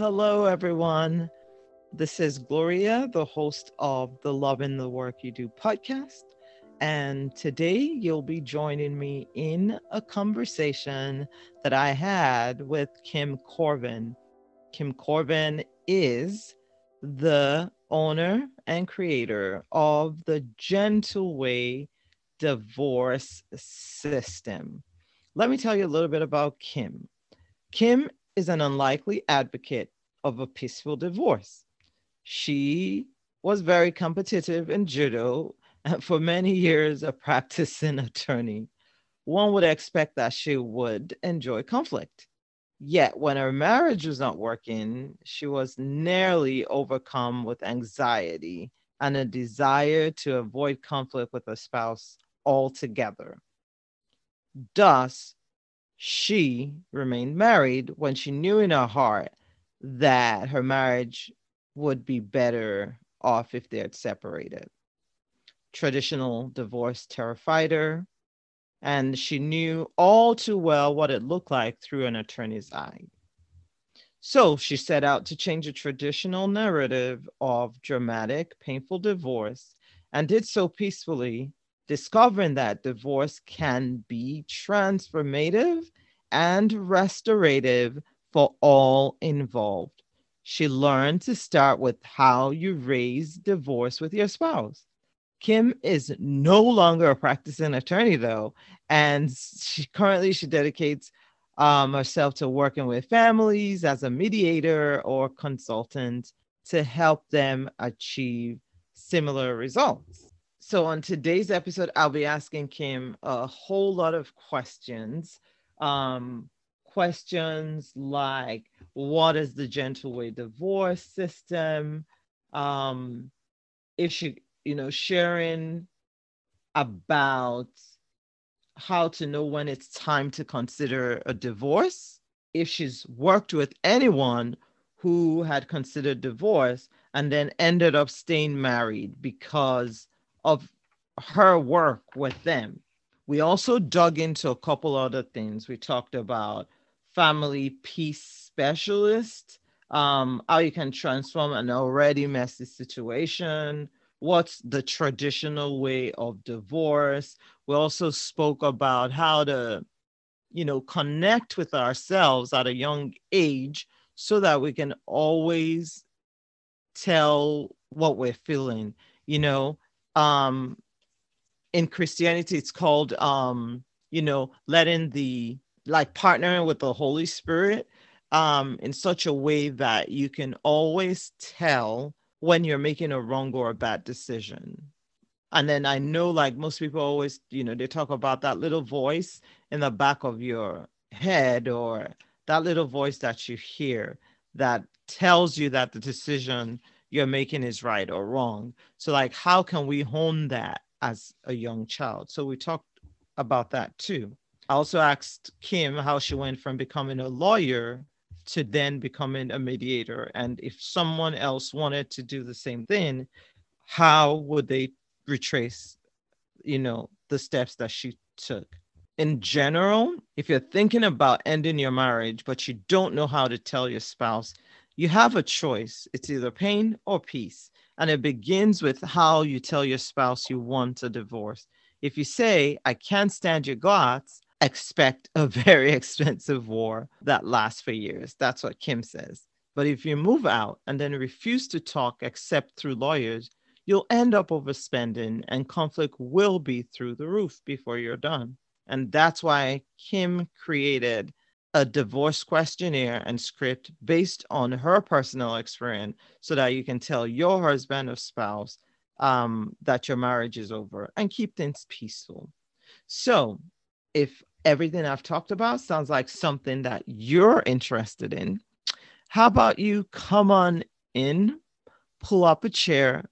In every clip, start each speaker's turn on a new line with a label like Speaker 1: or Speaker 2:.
Speaker 1: hello, everyone. This is Gloria, the host of the Love in the Work You Do podcast. And today you'll be joining me in a conversation that I had with Kim Corvin. Kim Corvin is the owner and creator of the Gentle Way divorce system. Let me tell you a little bit about Kim. Kim is an unlikely advocate of a peaceful divorce. She was very competitive in judo and for many years a practicing attorney. One would expect that she would enjoy conflict. Yet, when her marriage was not working, she was nearly overcome with anxiety and a desire to avoid conflict with her spouse altogether. Thus, she remained married when she knew in her heart that her marriage would be better off if they had separated. Traditional divorce terrified her, and she knew all too well what it looked like through an attorney's eye. So she set out to change the traditional narrative of dramatic, painful divorce and did so peacefully discovering that divorce can be transformative and restorative for all involved. She learned to start with how you raise divorce with your spouse. Kim is no longer a practicing attorney though, and she currently she dedicates um, herself to working with families as a mediator or consultant to help them achieve similar results so on today's episode, I'll be asking Kim a whole lot of questions. Um, questions like what is the gentle way divorce system? Um, if she, you know, sharing about how to know when it's time to consider a divorce. If she's worked with anyone who had considered divorce and then ended up staying married because of her work with them. We also dug into a couple other things. We talked about family peace specialist, um, how you can transform an already messy situation, what's the traditional way of divorce. We also spoke about how to, you know, connect with ourselves at a young age so that we can always tell what we're feeling. You know, um in christianity it's called um you know letting the like partnering with the holy spirit um in such a way that you can always tell when you're making a wrong or a bad decision. And then i know like most people always you know they talk about that little voice in the back of your head or that little voice that you hear that tells you that the decision you're making is right or wrong. So, like, how can we hone that as a young child? So, we talked about that too. I also asked Kim how she went from becoming a lawyer to then becoming a mediator. And if someone else wanted to do the same thing, how would they retrace, you know, the steps that she took? In general, if you're thinking about ending your marriage, but you don't know how to tell your spouse, you have a choice. It's either pain or peace. And it begins with how you tell your spouse you want a divorce. If you say, I can't stand your guts, expect a very expensive war that lasts for years. That's what Kim says. But if you move out and then refuse to talk except through lawyers, you'll end up overspending and conflict will be through the roof before you're done. And that's why Kim created a divorce questionnaire and script based on her personal experience so that you can tell your husband or spouse um, that your marriage is over and keep things peaceful. So, if everything I've talked about sounds like something that you're interested in, how about you come on in, pull up a chair,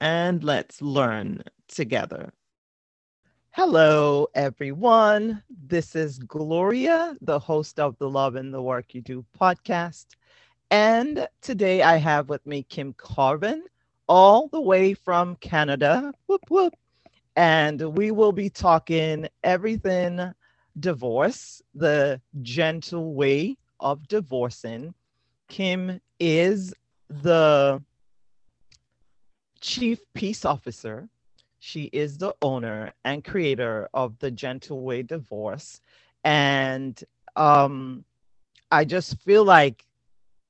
Speaker 1: and let's learn together. Hello, everyone. This is Gloria, the host of the Love and the Work You Do podcast. And today I have with me Kim Carvin, all the way from Canada. Whoop, whoop. And we will be talking everything divorce, the gentle way of divorcing. Kim is the chief peace officer. She is the owner and creator of the Gentle Way Divorce. And um, I just feel like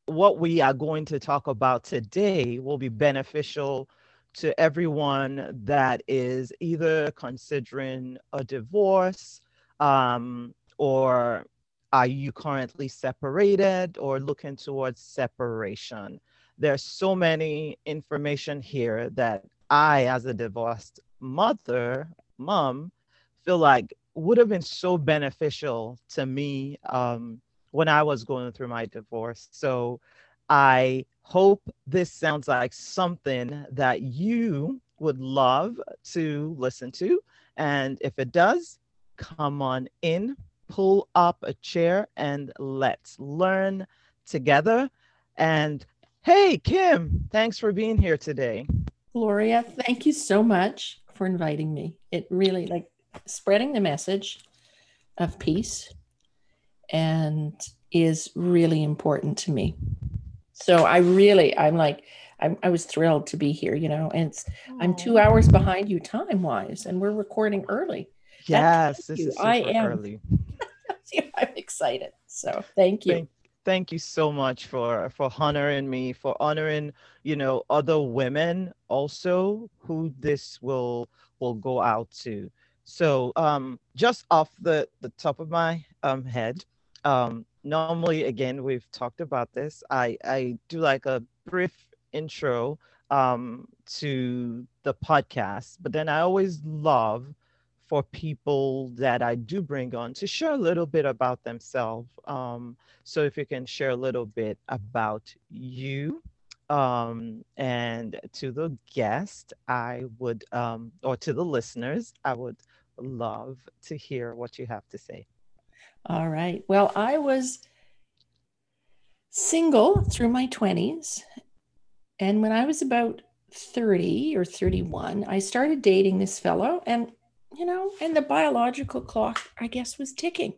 Speaker 1: what we are going to talk about today will be beneficial to everyone that is either considering a divorce um, or are you currently separated or looking towards separation there's so many information here that i as a divorced mother mom feel like would have been so beneficial to me um, when i was going through my divorce so i hope this sounds like something that you would love to listen to and if it does come on in pull up a chair and let's learn together. And hey, Kim, thanks for being here today.
Speaker 2: Gloria, thank you so much for inviting me. It really like spreading the message of peace and is really important to me. So I really, I'm like, I'm, i was thrilled to be here, you know, and I'm two hours behind you time wise, and we're recording early.
Speaker 1: Yes, this is I am. Early.
Speaker 2: I'm excited. So thank you.
Speaker 1: Thank, thank you so much for for honoring me, for honoring you know other women also who this will will go out to. So um, just off the the top of my um, head, um, normally again we've talked about this. I I do like a brief intro um, to the podcast, but then I always love for people that I do bring on to share a little bit about themselves. Um, so if you can share a little bit about you um, and to the guest, I would, um, or to the listeners, I would love to hear what you have to say.
Speaker 2: All right. Well, I was single through my 20s. And when I was about 30 or 31, I started dating this fellow. And you know, and the biological clock, I guess, was ticking.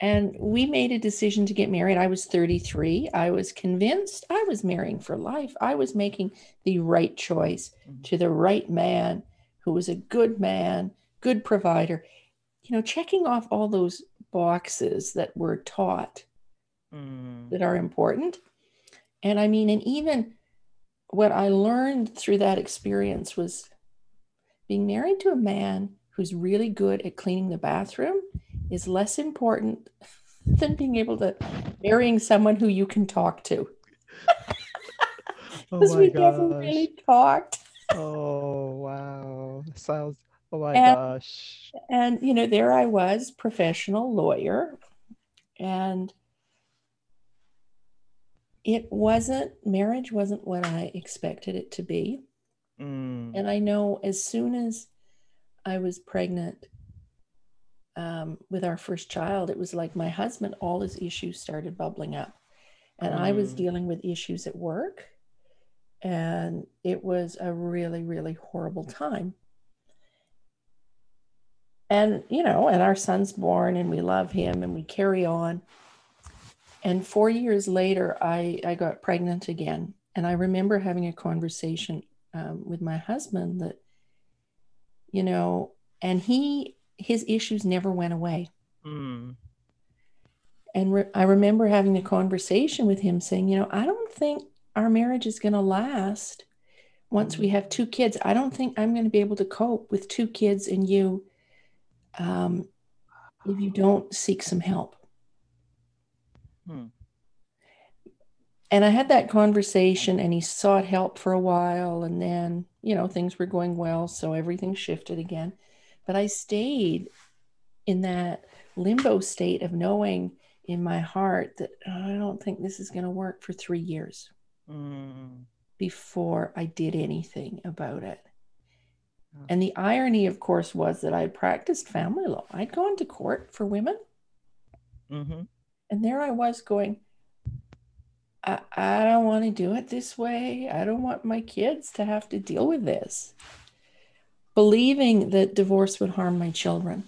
Speaker 2: And we made a decision to get married. I was 33. I was convinced I was marrying for life. I was making the right choice mm-hmm. to the right man who was a good man, good provider. You know, checking off all those boxes that we're taught mm. that are important. And I mean, and even what I learned through that experience was being married to a man who's really good at cleaning the bathroom is less important than being able to marrying someone who you can talk to. Oh because oh we gosh. never really talked.
Speaker 1: oh wow. Sounds oh my and, gosh.
Speaker 2: And you know, there I was, professional lawyer, and it wasn't marriage wasn't what I expected it to be. Mm. And I know as soon as I was pregnant um, with our first child, it was like my husband, all his issues started bubbling up. And mm. I was mm. dealing with issues at work. And it was a really, really horrible time. And, you know, and our son's born and we love him and we carry on. And four years later, I, I got pregnant again. And I remember having a conversation um, with my husband that, you know, and he, his issues never went away. Mm. And re- I remember having a conversation with him saying, you know, I don't think our marriage is going to last once we have two kids. I don't think I'm going to be able to cope with two kids and you um, if you don't seek some help. Hmm and I had that conversation, and he sought help for a while, and then, you know, things were going well. So everything shifted again. But I stayed in that limbo state of knowing in my heart that oh, I don't think this is going to work for three years mm. before I did anything about it. And the irony, of course, was that I practiced family law. I'd gone to court for women. Mm-hmm. And there I was going, I, I don't want to do it this way. I don't want my kids to have to deal with this. Believing that divorce would harm my children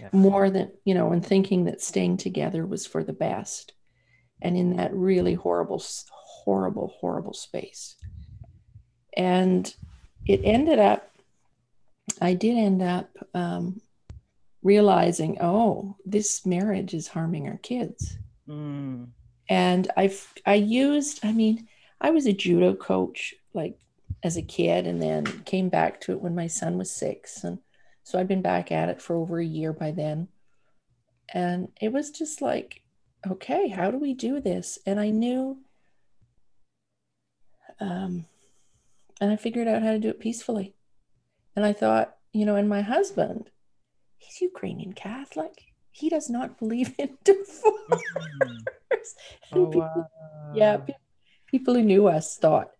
Speaker 2: yeah. more than, you know, and thinking that staying together was for the best. and in that really horrible, horrible, horrible space. And it ended up, I did end up um, realizing, oh, this marriage is harming our kids. Mm. And I've I used, I mean, I was a judo coach like as a kid and then came back to it when my son was six. And so I'd been back at it for over a year by then. And it was just like, okay, how do we do this? And I knew um and I figured out how to do it peacefully. And I thought, you know, and my husband, he's Ukrainian Catholic. He does not believe in divorce. Mm-hmm. oh, people, wow. Yeah, people who knew us thought,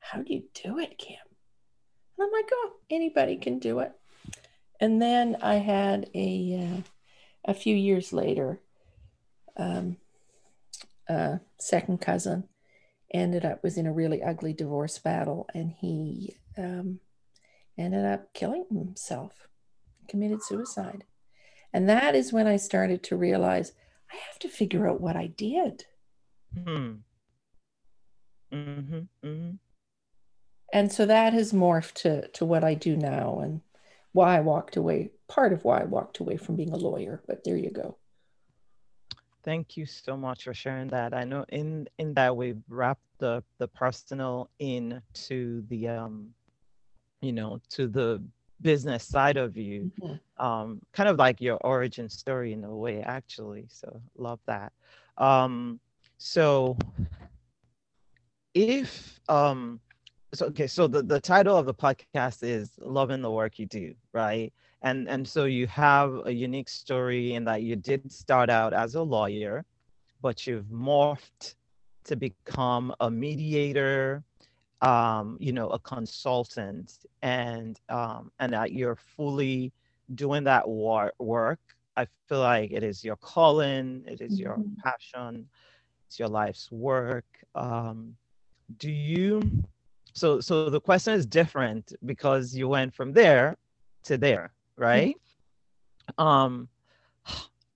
Speaker 2: how do you do it, Kim? And I'm like, oh, anybody can do it. And then I had a, uh, a few years later, um, a second cousin ended up was in a really ugly divorce battle and he um, ended up killing himself committed suicide and that is when i started to realize i have to figure out what i did hmm. mm-hmm, mm-hmm. and so that has morphed to, to what i do now and why i walked away part of why i walked away from being a lawyer but there you go
Speaker 1: Thank you so much for sharing that. I know in in that we wrapped the the personal in to the um, you know, to the business side of you, mm-hmm. um, kind of like your origin story in a way, actually. So love that. Um, so if um, so okay, so the the title of the podcast is "Loving the Work You Do," right? and and so you have a unique story in that you did start out as a lawyer but you've morphed to become a mediator um, you know a consultant and um, and that you're fully doing that war- work i feel like it is your calling it is your mm-hmm. passion it's your life's work um, do you so so the question is different because you went from there to there right? Mm-hmm. Um,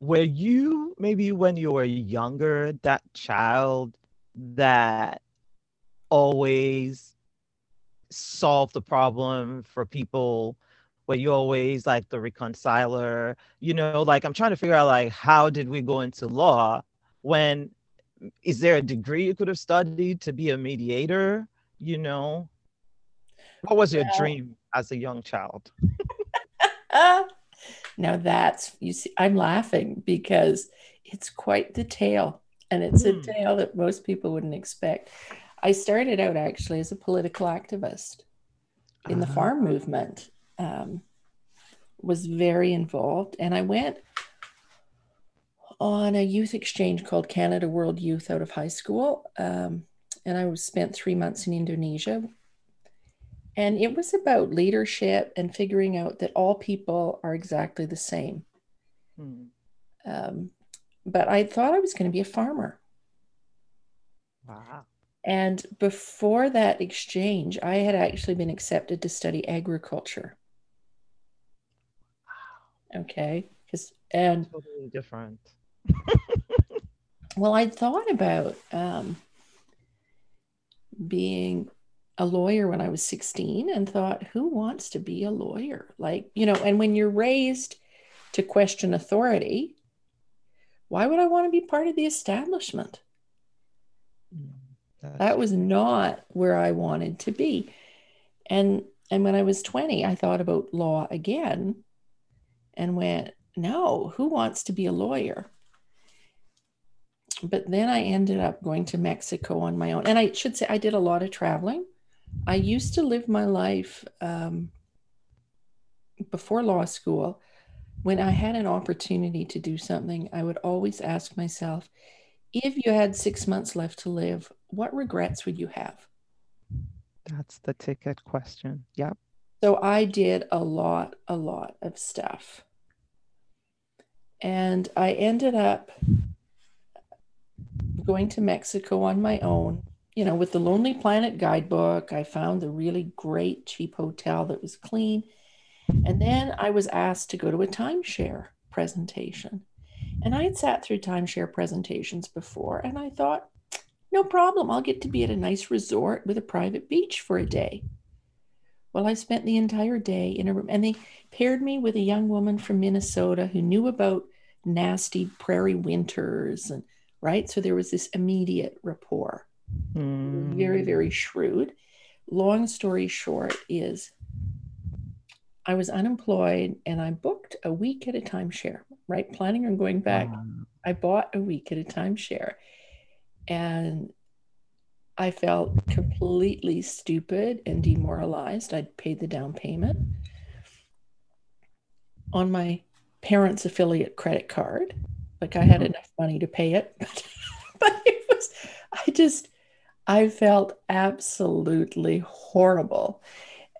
Speaker 1: were you maybe when you were younger that child that always solve the problem for people? Were you're always like the reconciler? You know, like I'm trying to figure out like how did we go into law when is there a degree you could have studied to be a mediator? You know, what was your yeah. dream as a young child?
Speaker 2: now that's you see i'm laughing because it's quite the tale and it's mm. a hmm. tale that most people wouldn't expect i started out actually as a political activist in uh-huh. the farm movement um, was very involved and i went on a youth exchange called canada world youth out of high school um, and i was spent three months in indonesia and it was about leadership and figuring out that all people are exactly the same. Hmm. Um, but I thought I was going to be a farmer. Wow. And before that exchange, I had actually been accepted to study agriculture. Wow. Okay. Because, and
Speaker 1: totally different.
Speaker 2: well, I thought about um, being a lawyer when I was 16 and thought, who wants to be a lawyer? Like, you know, and when you're raised to question authority, why would I want to be part of the establishment? That was not where I wanted to be. And and when I was 20, I thought about law again and went, no, who wants to be a lawyer? But then I ended up going to Mexico on my own. And I should say I did a lot of traveling. I used to live my life um, before law school. When I had an opportunity to do something, I would always ask myself, if you had six months left to live, what regrets would you have?
Speaker 1: That's the ticket question. Yep.
Speaker 2: So I did a lot, a lot of stuff. And I ended up going to Mexico on my own you know, with the Lonely Planet guidebook, I found a really great cheap hotel that was clean. And then I was asked to go to a timeshare presentation. And I had sat through timeshare presentations before, and I thought, no problem, I'll get to be at a nice resort with a private beach for a day. Well, I spent the entire day in a room, and they paired me with a young woman from Minnesota who knew about nasty prairie winters and right. So there was this immediate rapport. Mm. Very, very shrewd. Long story short is I was unemployed and I booked a week at a timeshare, right? Planning on going back. I bought a week at a timeshare and I felt completely stupid and demoralized. I'd paid the down payment on my parents' affiliate credit card. Like I had mm-hmm. enough money to pay it, but, but it was, I just, I felt absolutely horrible.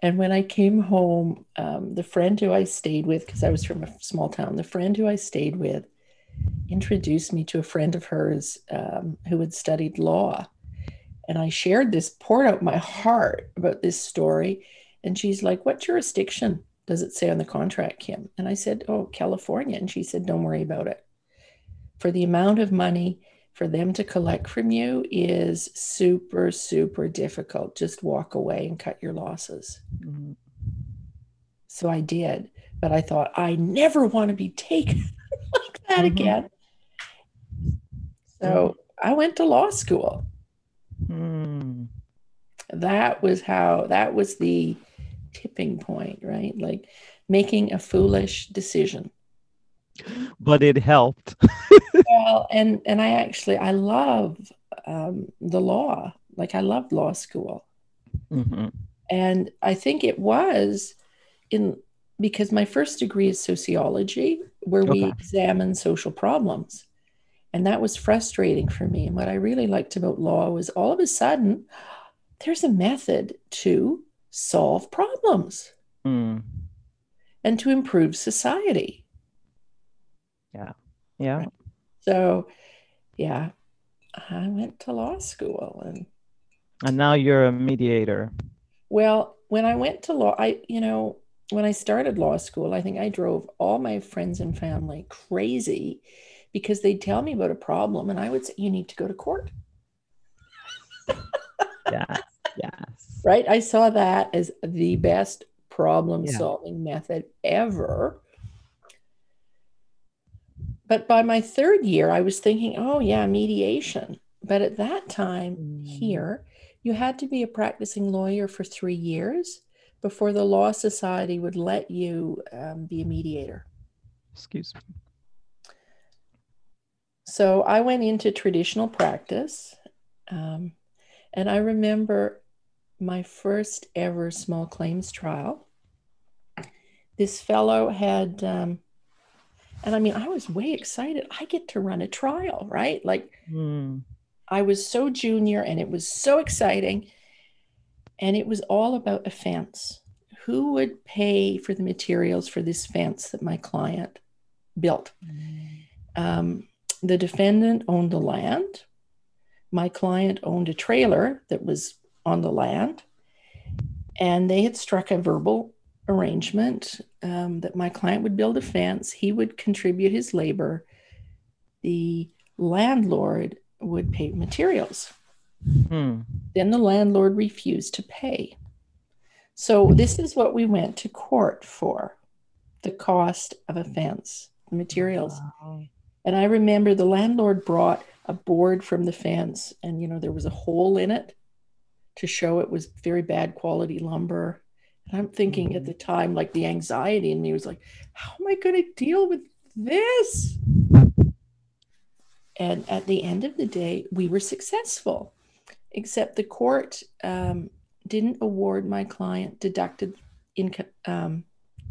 Speaker 2: And when I came home, um, the friend who I stayed with, because I was from a small town, the friend who I stayed with introduced me to a friend of hers um, who had studied law. And I shared this, poured out my heart about this story. And she's like, What jurisdiction does it say on the contract, Kim? And I said, Oh, California. And she said, Don't worry about it. For the amount of money for them to collect from you is super, super difficult. Just walk away and cut your losses. Mm-hmm. So I did. But I thought, I never want to be taken like that mm-hmm. again. So mm-hmm. I went to law school. Mm. That was how, that was the tipping point, right? Like making a foolish decision.
Speaker 1: But it helped.
Speaker 2: well, and and I actually I love um, the law. Like I loved law school, mm-hmm. and I think it was in because my first degree is sociology, where okay. we examine social problems. And that was frustrating for me. And what I really liked about law was all of a sudden, there's a method to solve problems mm. and to improve society.
Speaker 1: Yeah. Yeah. Right.
Speaker 2: So, yeah, I went to law school and
Speaker 1: and now you're a mediator.
Speaker 2: Well, when I went to law, I, you know, when I started law school, I think I drove all my friends and family crazy because they'd tell me about a problem and I would say, you need to go to court.
Speaker 1: yeah. Yes.
Speaker 2: Right. I saw that as the best problem solving yeah. method ever. But by my third year, I was thinking, oh, yeah, mediation. But at that time mm. here, you had to be a practicing lawyer for three years before the Law Society would let you um, be a mediator.
Speaker 1: Excuse me.
Speaker 2: So I went into traditional practice. Um, and I remember my first ever small claims trial. This fellow had um, and I mean, I was way excited. I get to run a trial, right? Like, mm. I was so junior and it was so exciting. And it was all about a fence. Who would pay for the materials for this fence that my client built? Mm. Um, the defendant owned the land. My client owned a trailer that was on the land. And they had struck a verbal arrangement um, that my client would build a fence, he would contribute his labor, the landlord would pay materials. Hmm. Then the landlord refused to pay. So, this is what we went to court for the cost of a fence, the materials. Wow. And I remember the landlord brought a board from the fence, and you know, there was a hole in it to show it was very bad quality lumber. And I'm thinking mm-hmm. at the time, like the anxiety in me was like, how am I going to deal with this? And at the end of the day, we were successful, except the court um, didn't award my client deducted income um,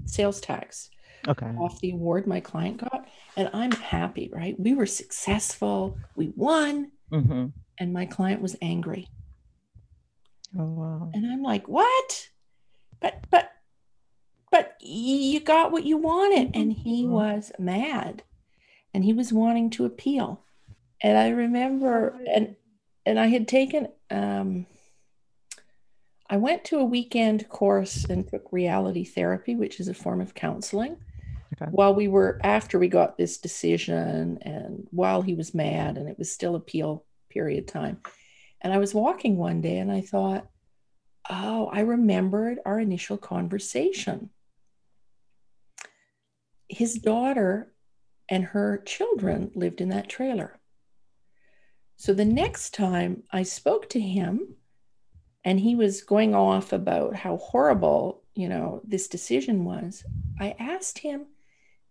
Speaker 2: sales tax
Speaker 1: okay.
Speaker 2: off the award my client got. And I'm happy, right? We were successful. We won. Mm-hmm. And my client was angry.
Speaker 1: Oh, wow.
Speaker 2: And I'm like, what? But but but you got what you wanted and he mm-hmm. was mad and he was wanting to appeal and i remember and and i had taken um i went to a weekend course and took reality therapy which is a form of counseling okay. while we were after we got this decision and while he was mad and it was still appeal period time. And I was walking one day and I thought, oh, I remembered our initial conversation. His daughter and her children lived in that trailer. So the next time I spoke to him, and he was going off about how horrible, you know, this decision was, I asked him,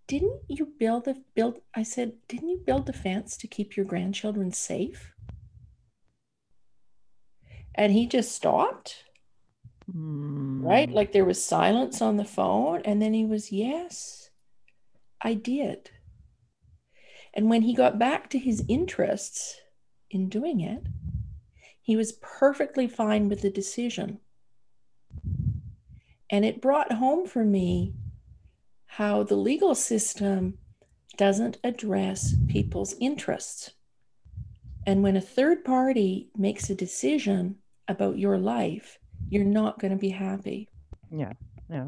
Speaker 2: didn't you build the build I said, didn't you build the fence to keep your grandchildren safe? And he just stopped. Mm. Right? Like there was silence on the phone. And then he was, Yes, I did. And when he got back to his interests in doing it, he was perfectly fine with the decision. And it brought home for me how the legal system doesn't address people's interests. And when a third party makes a decision about your life, you're not going to be happy.
Speaker 1: Yeah. Yeah.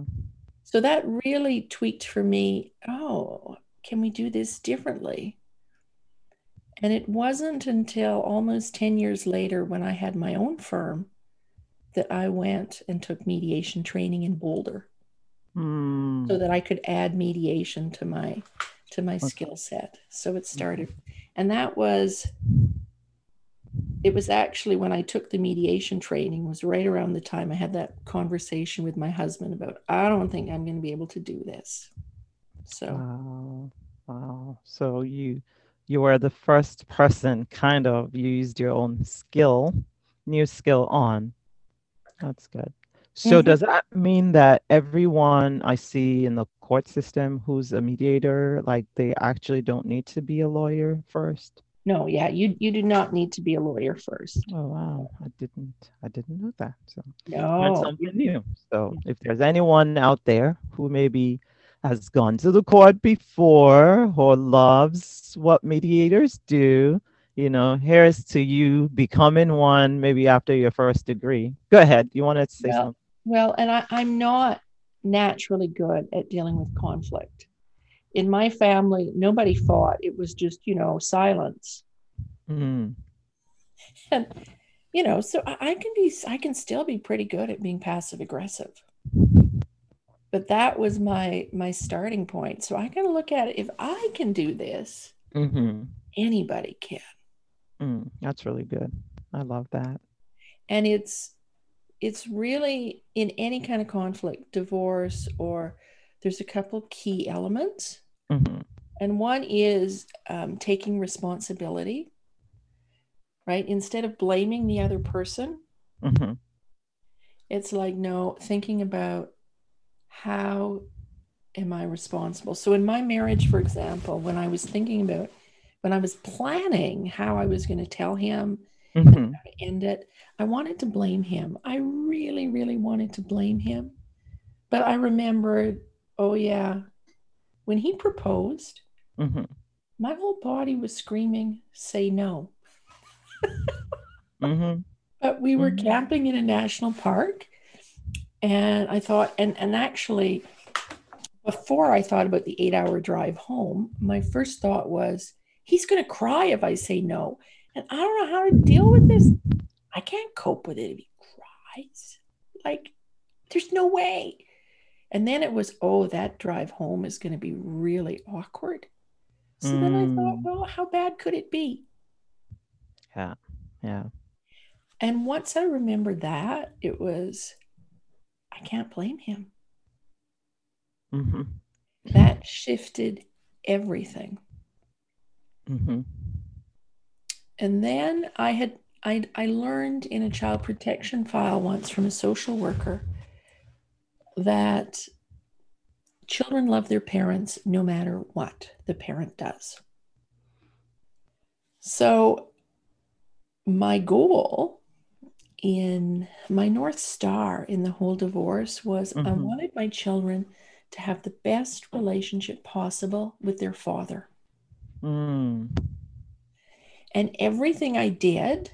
Speaker 2: So that really tweaked for me oh, can we do this differently? And it wasn't until almost 10 years later when I had my own firm that I went and took mediation training in Boulder mm. so that I could add mediation to my to my okay. skill set. So it started and that was it was actually when I took the mediation training was right around the time I had that conversation with my husband about I don't think I'm going to be able to do this. So
Speaker 1: wow. wow. So you you were the first person kind of used your own skill, new skill on. That's good. So mm-hmm. does that mean that everyone I see in the court system who's a mediator, like they actually don't need to be a lawyer first?
Speaker 2: No, yeah, you you do not need to be a lawyer first.
Speaker 1: Oh wow, I didn't I didn't know that. So
Speaker 2: no,
Speaker 1: something new. So if there's anyone out there who maybe has gone to the court before or loves what mediators do, you know, here's to you becoming one maybe after your first degree. Go ahead. You want to say
Speaker 2: well,
Speaker 1: something?
Speaker 2: Well, and I, I'm not naturally good at dealing with conflict in my family, nobody fought. It was just, you know, silence. Mm. And, you know, so I, can be, I can still be pretty good at being passive aggressive. But that was my my starting point. So I can look at it. If I can do this, mm-hmm. anybody can.
Speaker 1: Mm, that's really good. I love that.
Speaker 2: And it's it's really in any kind of conflict, divorce or there's a couple key elements Mm-hmm. And one is um, taking responsibility, right? Instead of blaming the other person, mm-hmm. it's like, no, thinking about how am I responsible? So in my marriage, for example, when I was thinking about, when I was planning how I was going to tell him mm-hmm. end it, I wanted to blame him. I really, really wanted to blame him. But I remembered, oh, yeah, when he proposed, mm-hmm. my whole body was screaming, say no. mm-hmm. But we were mm-hmm. camping in a national park. And I thought, and, and actually, before I thought about the eight hour drive home, my first thought was, he's going to cry if I say no. And I don't know how to deal with this. I can't cope with it if he cries. Like, there's no way. And then it was, oh, that drive home is going to be really awkward. So mm. then I thought, mm. well, how bad could it be?
Speaker 1: Yeah. Yeah.
Speaker 2: And once I remembered that, it was, I can't blame him. Mm-hmm. That shifted everything. Mm-hmm. And then I had I, I learned in a child protection file once from a social worker that children love their parents no matter what the parent does. So, my goal in my North Star in the whole divorce was mm-hmm. I wanted my children to have the best relationship possible with their father. Mm. And everything I did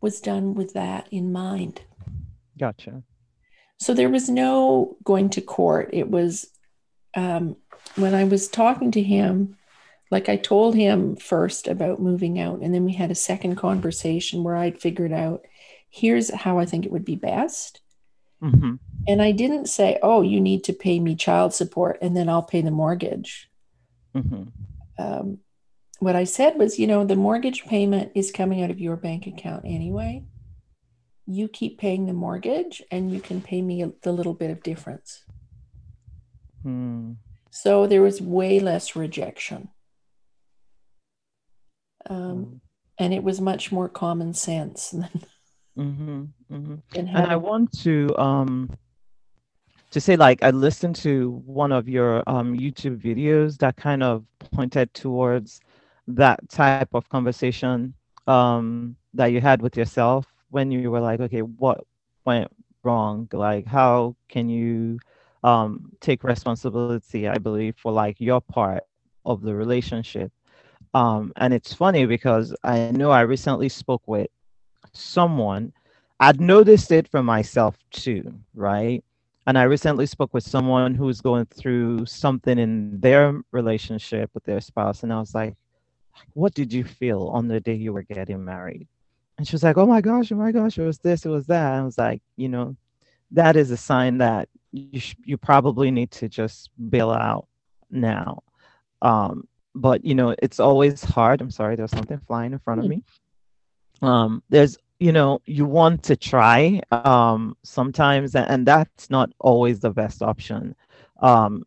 Speaker 2: was done with that in mind.
Speaker 1: Gotcha.
Speaker 2: So there was no going to court. It was um, when I was talking to him, like I told him first about moving out, and then we had a second conversation where I'd figured out here's how I think it would be best. Mm-hmm. And I didn't say, oh, you need to pay me child support and then I'll pay the mortgage. Mm-hmm. Um, what I said was, you know, the mortgage payment is coming out of your bank account anyway. You keep paying the mortgage and you can pay me the little bit of difference. Hmm. So there was way less rejection. Um, mm. And it was much more common sense than.
Speaker 1: Mm-hmm, mm-hmm. And I want to um, to say like I listened to one of your um, YouTube videos that kind of pointed towards that type of conversation um, that you had with yourself when you were like, okay, what went wrong? Like, how can you um, take responsibility? I believe for like your part of the relationship. Um, and it's funny because I know I recently spoke with someone. I'd noticed it for myself too, right? And I recently spoke with someone who's going through something in their relationship with their spouse. And I was like, What did you feel on the day you were getting married? And she was like, Oh my gosh, oh my gosh, it was this, it was that. I was like, You know, that is a sign that you, sh- you probably need to just bail out now. Um, but, you know, it's always hard. I'm sorry, there's something flying in front of me. Um, there's you know you want to try um sometimes and that's not always the best option um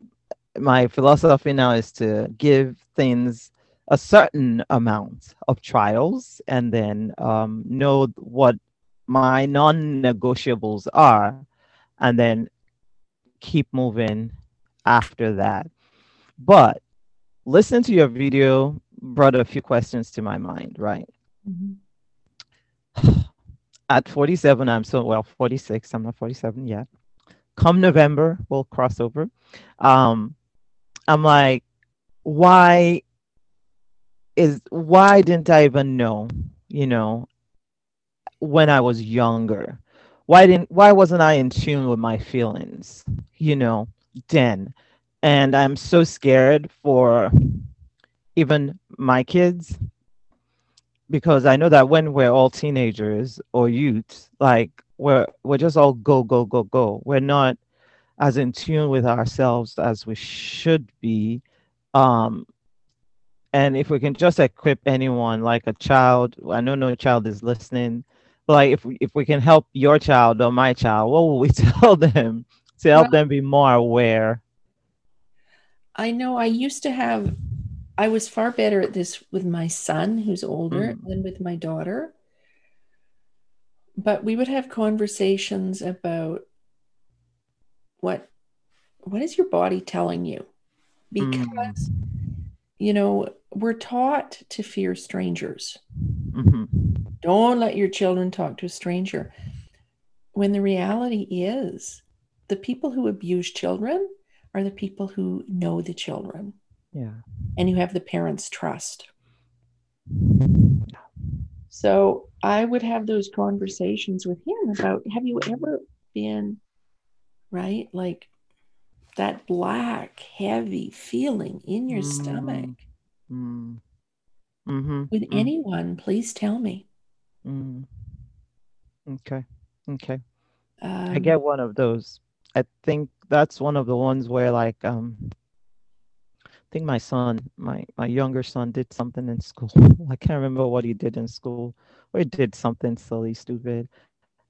Speaker 1: my philosophy now is to give things a certain amount of trials and then um, know what my non-negotiables are and then keep moving after that but listen to your video brought a few questions to my mind right mm-hmm at 47, I'm so well, 46, I'm not 47 yet. Come November, we'll cross over. Um, I'm like, why is why didn't I even know, you know, when I was younger? Why didn't why wasn't I in tune with my feelings, you know, then? And I'm so scared for even my kids because I know that when we're all teenagers or youths, like we're we're just all go go go go. We're not as in tune with ourselves as we should be. Um, and if we can just equip anyone, like a child, I know no child is listening, but like if we, if we can help your child or my child, what will we tell them to help well, them be more aware?
Speaker 2: I know I used to have I was far better at this with my son, who's older, mm. than with my daughter. But we would have conversations about what what is your body telling you? Because mm. you know, we're taught to fear strangers. Mm-hmm. Don't let your children talk to a stranger. When the reality is, the people who abuse children are the people who know the children.
Speaker 1: Yeah.
Speaker 2: And you have the parents' trust. So I would have those conversations with him about have you ever been, right? Like that black, heavy feeling in your mm. stomach. Mm. Mm-hmm. With mm. anyone, please tell me.
Speaker 1: Mm. Okay. Okay. Um, I get one of those. I think that's one of the ones where like um I think my son, my my younger son, did something in school. I can't remember what he did in school, or he did something silly, stupid.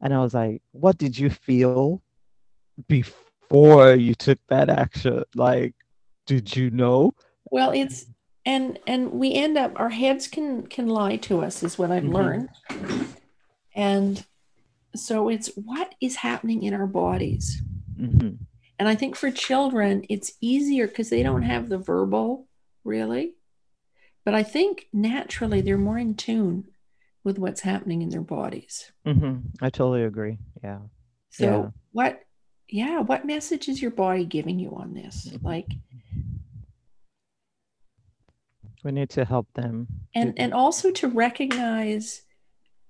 Speaker 1: And I was like, "What did you feel before you took that action? Like, did you know?"
Speaker 2: Well, it's and and we end up our heads can can lie to us, is what I've mm-hmm. learned. And so it's what is happening in our bodies. Mm-hmm. And I think for children, it's easier because they don't have the verbal really. But I think naturally they're more in tune with what's happening in their bodies.
Speaker 1: Mm-hmm. I totally agree. Yeah.
Speaker 2: So, yeah. what, yeah, what message is your body giving you on this? Like,
Speaker 1: we need to help them.
Speaker 2: And, and also to recognize,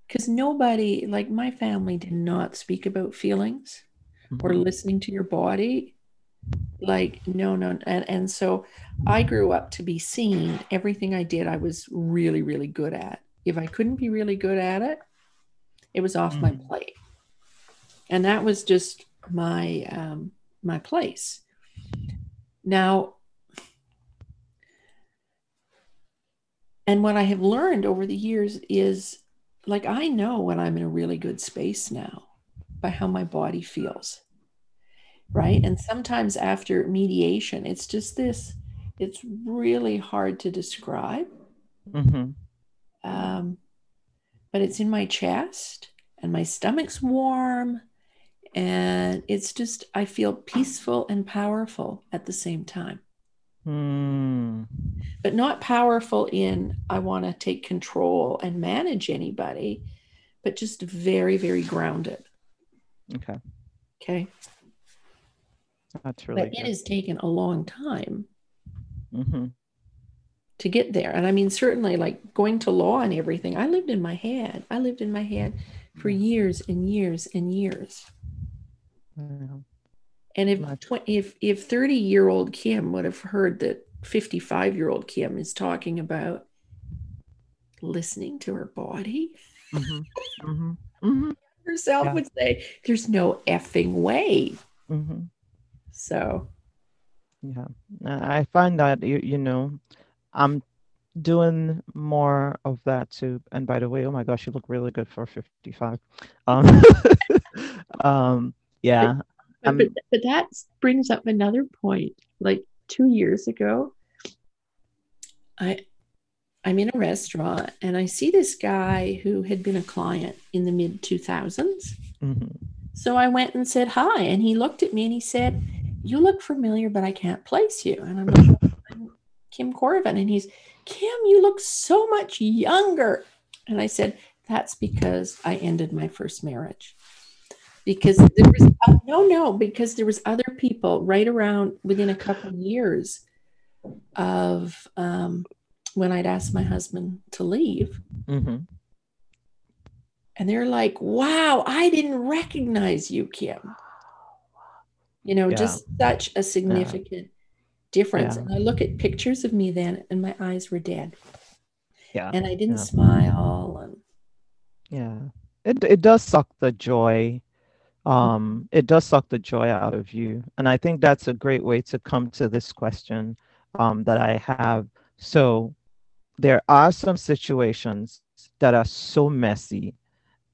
Speaker 2: because nobody, like my family, did not speak about feelings mm-hmm. or listening to your body. like no no and, and so i grew up to be seen everything i did i was really really good at if i couldn't be really good at it it was off mm. my plate and that was just my um my place now and what i have learned over the years is like i know when i'm in a really good space now by how my body feels right? And sometimes after mediation it's just this it's really hard to describe. Mm-hmm. um, but it's in my chest and my stomach's warm and it's just i feel peaceful and powerful at the same time mm. but not powerful in i want to take control and manage anybody but just very very grounded
Speaker 1: okay
Speaker 2: okay
Speaker 1: that's really
Speaker 2: but good. it has taken a long time mm-hmm. to get there. And I mean, certainly like going to law and everything, I lived in my head. I lived in my head for years and years and years. And if if if 30 year old Kim would have heard that 55 year old Kim is talking about listening to her body, mm-hmm. Mm-hmm. mm-hmm. herself yeah. would say, "There's no effing way." Mm-hmm. So,
Speaker 1: yeah, I find that you you know, I'm doing more of that too. And by the way, oh my gosh, you look really good for 55. Um, um yeah.
Speaker 2: But, but, but that brings up another point. Like two years ago, I I'm in a restaurant and I see this guy who had been a client in the mid 2000s. Mm-hmm. So I went and said hi, and he looked at me and he said, you look familiar, but I can't place you. And I'm like, I'm Kim Corvin. And he's, Kim, you look so much younger. And I said, that's because I ended my first marriage. Because there was, uh, no, no, because there was other people right around within a couple of years of um, when I'd asked my husband to leave. Mm-hmm. And they're like, wow, I didn't recognize you, Kim you know, yeah. just such a significant yeah. difference. Yeah. And I look at pictures of me then and my eyes were dead.
Speaker 1: Yeah.
Speaker 2: And I didn't smile and
Speaker 1: yeah. It it does suck the joy. Um, it does suck the joy out of you. And I think that's a great way to come to this question um, that I have. So there are some situations that are so messy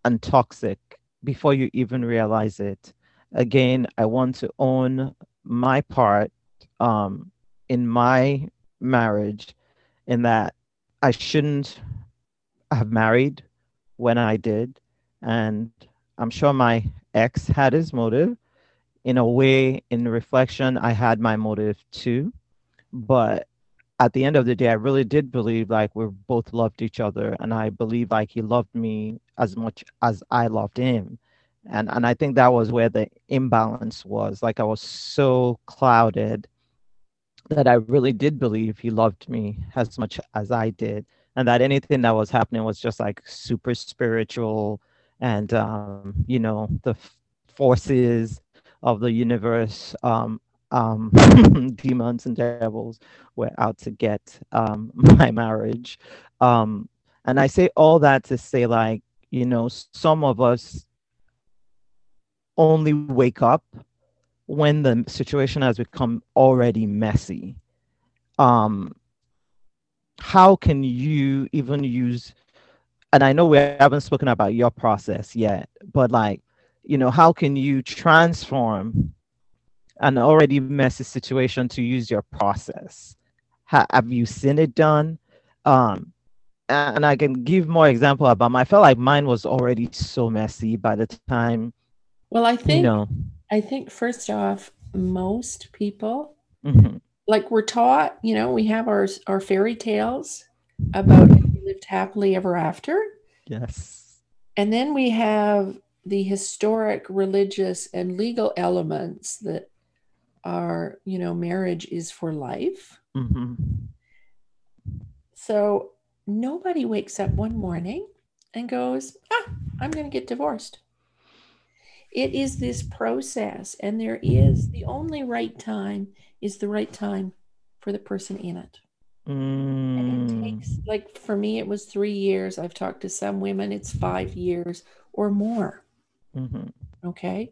Speaker 1: and toxic before you even realize it again, I want to own my part um, in my marriage in that I shouldn't have married when I did. And I'm sure my ex had his motive. In a way, in reflection, I had my motive too. But at the end of the day, I really did believe like we both loved each other. And I believe like he loved me as much as I loved him and and i think that was where the imbalance was like i was so clouded that i really did believe he loved me as much as i did and that anything that was happening was just like super spiritual and um you know the forces of the universe um um demons and devils were out to get um my marriage. Um and i say all that to say like you know some of us only wake up when the situation has become already messy. Um how can you even use and i know we haven't spoken about your process yet but like you know how can you transform an already messy situation to use your process ha- have you seen it done um and i can give more example about my, i felt like mine was already so messy by the time
Speaker 2: well, I think no. I think first off, most people mm-hmm. like we're taught, you know, we have our our fairy tales about lived happily ever after.
Speaker 1: Yes.
Speaker 2: And then we have the historic religious and legal elements that are, you know, marriage is for life. Mm-hmm. So nobody wakes up one morning and goes, ah, I'm going to get divorced it is this process, and there is the only right time is the right time for the person in it.
Speaker 1: Mm.
Speaker 2: And it takes, like for me, it was three years. I've talked to some women, it's five years or more.
Speaker 1: Mm-hmm.
Speaker 2: Okay.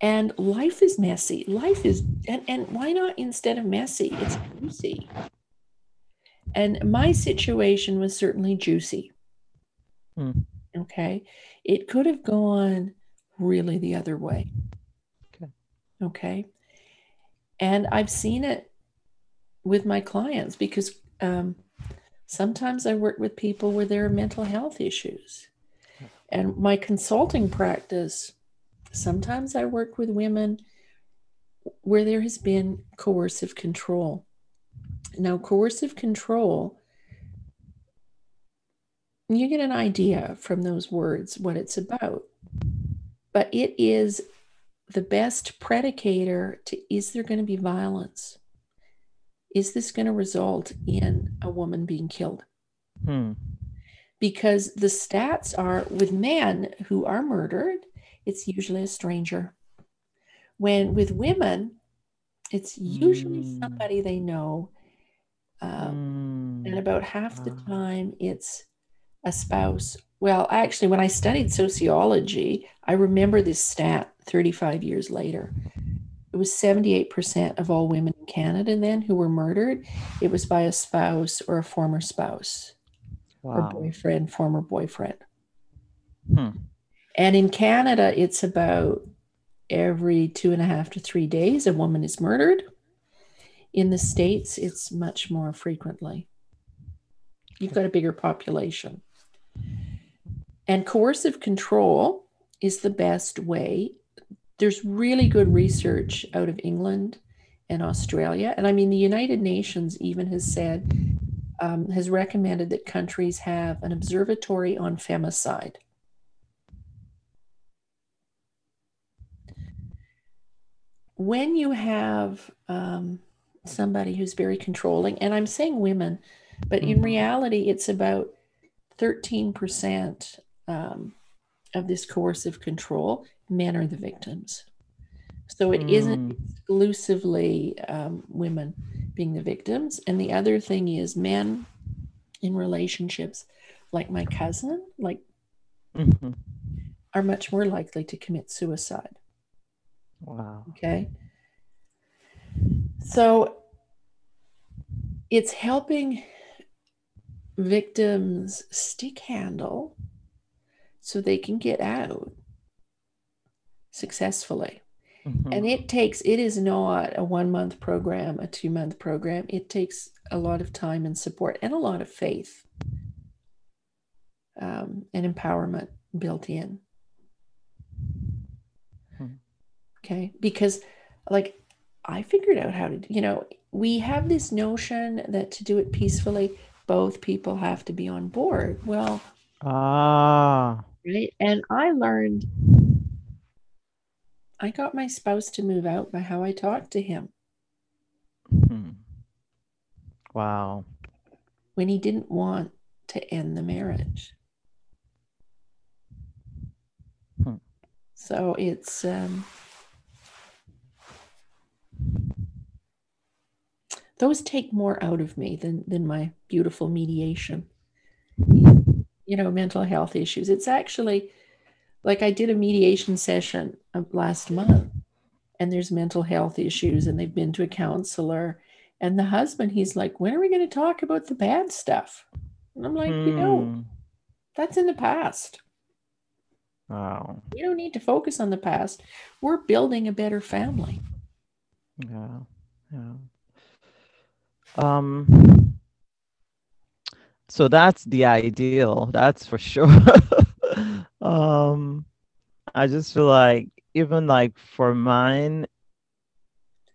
Speaker 2: And life is messy. Life is, and, and why not instead of messy? It's juicy. And my situation was certainly juicy.
Speaker 1: Mm.
Speaker 2: Okay. It could have gone really the other way.
Speaker 1: Okay.
Speaker 2: Okay. And I've seen it with my clients because um, sometimes I work with people where there are mental health issues. And my consulting practice, sometimes I work with women where there has been coercive control. Now, coercive control, you get an idea from those words what it's about, but it is the best predicator to is there going to be violence? Is this going to result in a woman being killed?
Speaker 1: Hmm.
Speaker 2: Because the stats are with men who are murdered, it's usually a stranger. When with women, it's usually
Speaker 1: Mm.
Speaker 2: somebody they know. Um,
Speaker 1: Mm.
Speaker 2: and about half the
Speaker 1: Wow.
Speaker 2: time, it's a spouse. Well, actually, when I studied sociology, I remember this stat 35 years later. It was 78% of all women in Canada then who were murdered. It was by a spouse or a former spouse or boyfriend, former boyfriend.
Speaker 1: Hmm.
Speaker 2: And in Canada, it's about every two and a half to three days a woman is murdered. In the States, it's much more frequently. You've got a bigger population. And coercive control is the best way. There's really good research out of England and Australia. And I mean, the United Nations even has said, um, has recommended that countries have an observatory on femicide. when you have um, somebody who's very controlling, and I'm saying women, but in
Speaker 1: Mhm.
Speaker 2: reality, it's about 13% um, of this coercive control, men are the victims. So it not
Speaker 1: Mm.
Speaker 2: exclusively um, women being the victims. And the other thing is men in relationships, like my cousin, like
Speaker 1: Mhm.
Speaker 2: are much more likely to commit suicide.
Speaker 1: Wow.
Speaker 2: Okay. So it's helping victims stick handle so they can get out successfully.
Speaker 1: Mhm.
Speaker 2: And it takes, it is not a one month program, a two month program. It takes a lot of time and support and a lot of faith um, and empowerment built in.
Speaker 1: Hmm.
Speaker 2: Okay. Because, like, I figured out how to, you know, we have this notion that to do it peacefully, both people have to be on board. Well,
Speaker 1: Ah.
Speaker 2: Right. And I learned, I got my spouse to move out by how I talked to him
Speaker 1: Hmm. Wow.
Speaker 2: when he didn't want to end the marriage.
Speaker 1: Hmm.
Speaker 2: So it's, um, those take more out of me than than my beautiful mediation you know mental health issues it's actually like i did a mediation session uh, last month and there's mental health issues and they've been to a counselor and the husband he's like when are we going to talk about the bad stuff and i'm like you know
Speaker 1: Hmm.
Speaker 2: that's in the past
Speaker 1: Wow.
Speaker 2: we don't need to focus on the past we're building a better family
Speaker 1: Yeah. Yeah. Um. So that's the ideal. That's for sure. um, I just feel like even like for mine,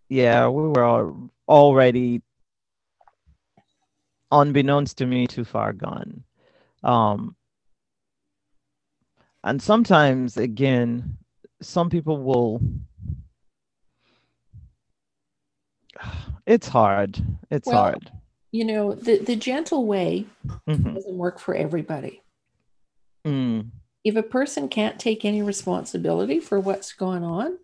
Speaker 1: yeah, we were al- already, unbeknownst to me, too far gone. Um, and sometimes again, some people will. It's hard. It's
Speaker 2: Well,
Speaker 1: hard.
Speaker 2: You know the the gentle way
Speaker 1: Mhm.
Speaker 2: doesn't work for everybody
Speaker 1: Mm.
Speaker 2: if a person can't take any responsibility for what's going on,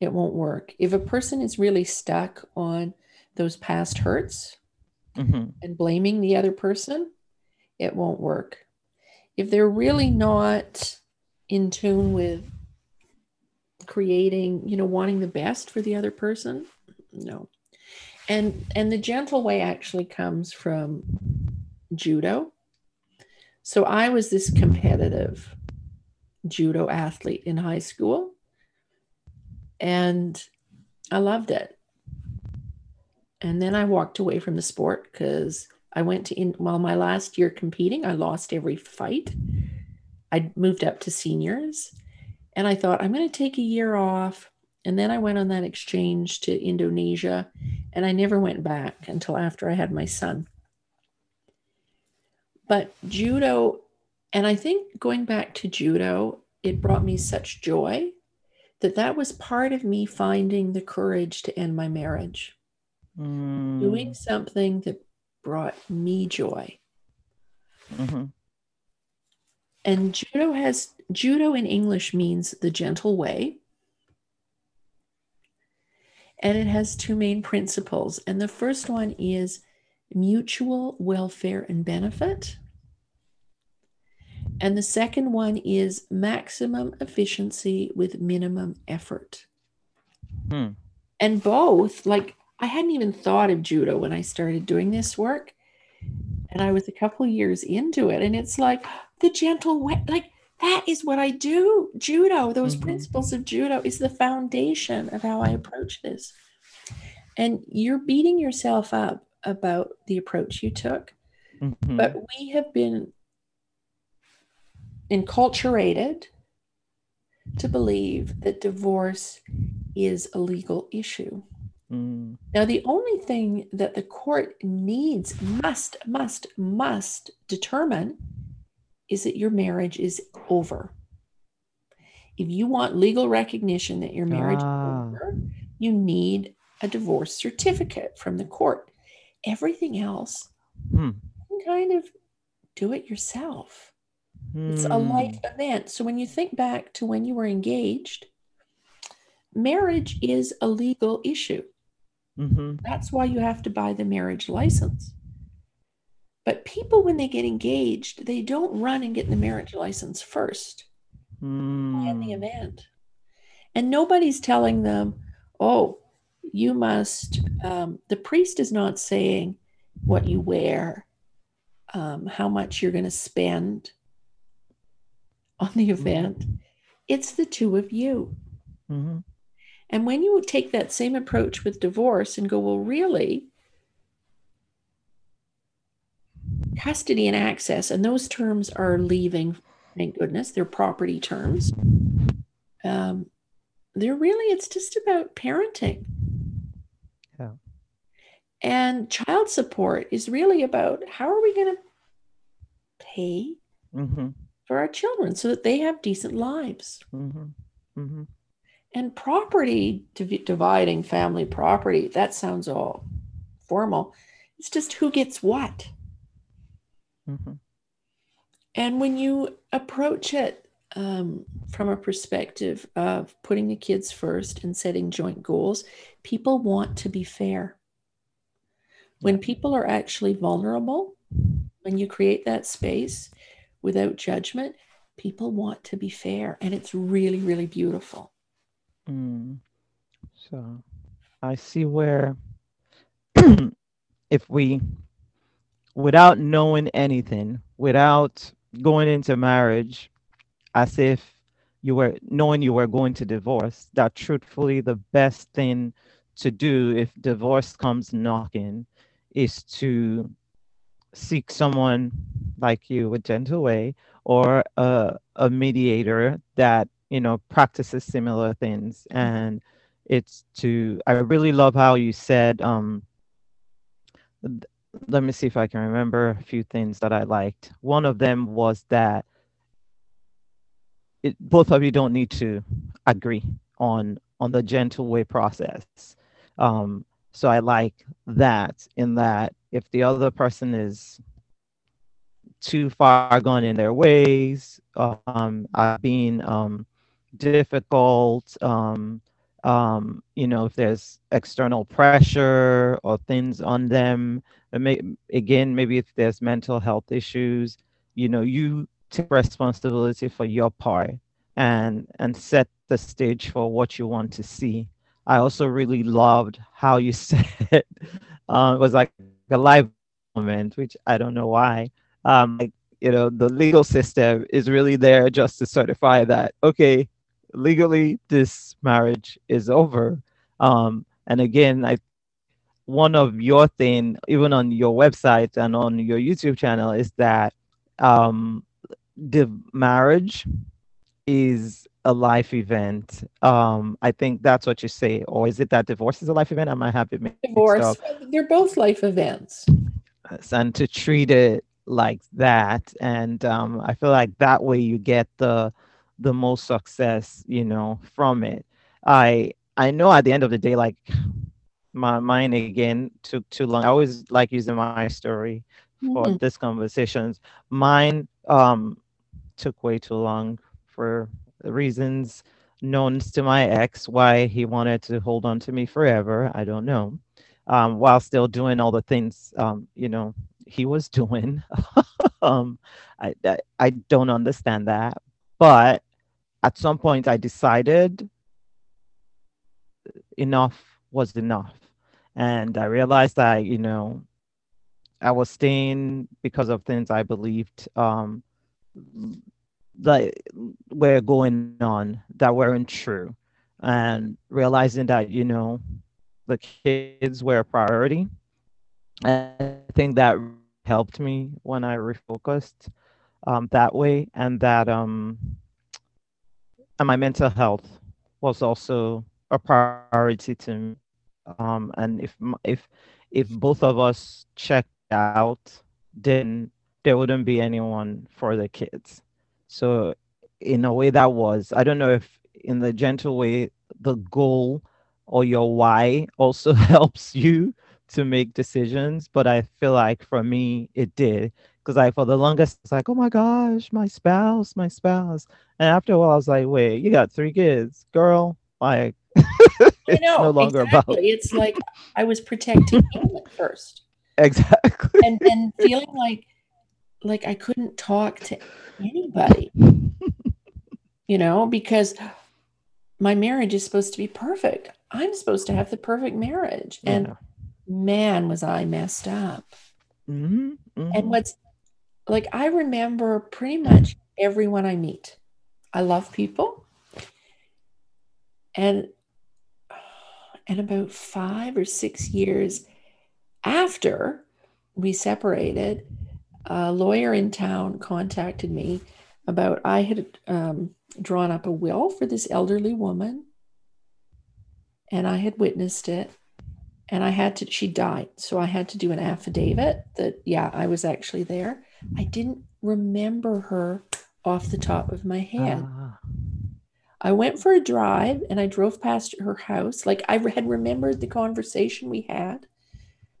Speaker 2: it won't work. If a person is really stuck on those past hurts
Speaker 1: Mm-hmm.
Speaker 2: and blaming the other person, it won't work. If they're really not in tune with creating, you know, wanting the best for the other person, no. And and the gentle way actually comes from judo. So I was this competitive judo athlete in high school and I loved it. And then I walked away from the sport because I went to in well, my last year competing, I lost every fight. I moved up to seniors and I thought I'm going to take a year off. And then I went on that exchange to Indonesia and I never went back until after I had my son. But judo, and I think going back to judo, it brought me such joy that that was part of me finding the courage to end my marriage
Speaker 1: Mm.
Speaker 2: doing something that brought me joy.
Speaker 1: Mm-hmm.
Speaker 2: And judo has judo in English means the gentle way. And it has two main principles. And the first one is mutual welfare and benefit. And the second one is maximum efficiency with minimum effort.
Speaker 1: Hmm.
Speaker 2: And both, like I hadn't even thought of judo when I started doing this work. And I was a couple years into it. And it's like the gentle way, like that is what I do. Judo, those
Speaker 1: Mhm.
Speaker 2: principles of judo is the foundation of how I approach this. And you're beating yourself up about the approach you took,
Speaker 1: Mhm.
Speaker 2: but we have been enculturated to believe that divorce is a legal issue.
Speaker 1: Mm.
Speaker 2: Now, the only thing that the court needs, must, must, must determine is that your marriage is over. If you want legal recognition that your marriage
Speaker 1: Ah.
Speaker 2: is over, you need a divorce certificate from the court. Everything else,
Speaker 1: Hmm.
Speaker 2: you can kind of do it yourself. It's a
Speaker 1: Hmm.
Speaker 2: life event. So when you think back to when you were engaged, marriage is a legal issue.
Speaker 1: Mhm.
Speaker 2: That's why you have to buy the marriage license. But people, when they get engaged, they don't run and get the marriage license first in the
Speaker 1: Hmm.
Speaker 2: event. And nobody's telling them, oh, you must, um, the priest is not saying what you wear, um, how much you're going to spend on the event. It's the two of you.
Speaker 1: Mhm.
Speaker 2: And when you take that same approach with divorce and go, well, really, custody and access, and those terms are leaving, thank goodness, they're property terms. Um, they're really, it's just about parenting.
Speaker 1: Yeah.
Speaker 2: And child support is really about how are we going to pay
Speaker 1: Mhm.
Speaker 2: for our children so that they have decent lives?
Speaker 1: Mhm. Mhm.
Speaker 2: And property, div- dividing family property, that sounds all formal. It's just who gets what.
Speaker 1: Mhm.
Speaker 2: And when you approach it um, from a perspective of putting the kids first and setting joint goals, people want to be fair. When people are actually vulnerable, when you create that space without judgment, people want to be fair. And it's really, really beautiful.
Speaker 1: Mm. So I see where if we, without knowing anything, without going into marriage, as if you were knowing you were going to divorce, that truthfully the best thing to do if divorce comes knocking is to seek someone like you with gentle way or a, a mediator that you know practices similar things. And it's to i really love how you said um let me see if i can remember a few things that i liked one of them was that it, both of you don't need to agree on on the gentle way process um so i like that in that if the other person is too far gone in their ways. Um, I've been um, difficult. Um, um, you know, if there's external pressure or things on them, may, again, maybe if there's mental health issues, you know, you take responsibility for your part and and set the stage for what you want to see. I also really loved how you said uh, it was like a live moment, which I don't know why. Um, like, you know, the legal system is really there just to certify that okay, legally this marriage is over. Um, and again, I one of your thing, even on your website and on your YouTube channel, is that um, the marriage is a life event. Um, I think that's what you say, or is it that divorce is a life event? I might have it mixed
Speaker 2: divorce.
Speaker 1: up.
Speaker 2: They're both life events.
Speaker 1: And to treat it like that, and um, I feel like that way you get the the most success, you know, from it. I I know at the end of the day, like my mine again took too long. I always like using my story for mm-hmm. this conversations. Mine um took way too long for reasons known to my ex why he wanted to hold on to me forever. I don't know. Um, while still doing all the things um, you know he was doing. um, I, I I don't understand that, but at some point I decided enough was enough. And I realized that, you know, I was staying because of things I believed um, that were going on that weren't true. And realizing that, you know, the kids were a priority. And I think that helped me when I refocused um, that way. And that, um, and my mental health was also a priority to me. Um, and if if if both of us checked out, then there wouldn't be anyone for the kids. So in a way that was, I don't know if in the gentle way, the goal or your why also helps you to make decisions. But I feel like for me, it did. Because I for the longest it's like, oh my gosh, my spouse, my spouse. And after a while I was like, wait, you got three kids, girl. Like
Speaker 2: it's know, no longer exactly. about it's like I was protecting him at first.
Speaker 1: Exactly.
Speaker 2: And then feeling like like I couldn't talk to anybody. you know, because my marriage is supposed to be perfect. I'm supposed to have the perfect marriage. Yeah. And man, was I messed up. Mm-hmm. Mm-hmm. And what's like, I remember pretty much everyone I meet. I love people. And and about five or six years after we separated, a lawyer in town contacted me about I had um, drawn up a will for this elderly woman, and I had witnessed it, and I had to. She died, so I had to do an affidavit that yeah, I was actually there. I didn't remember her off the top of my head. Uh. I went for a drive and I drove past her house. Like I had remembered the conversation we had,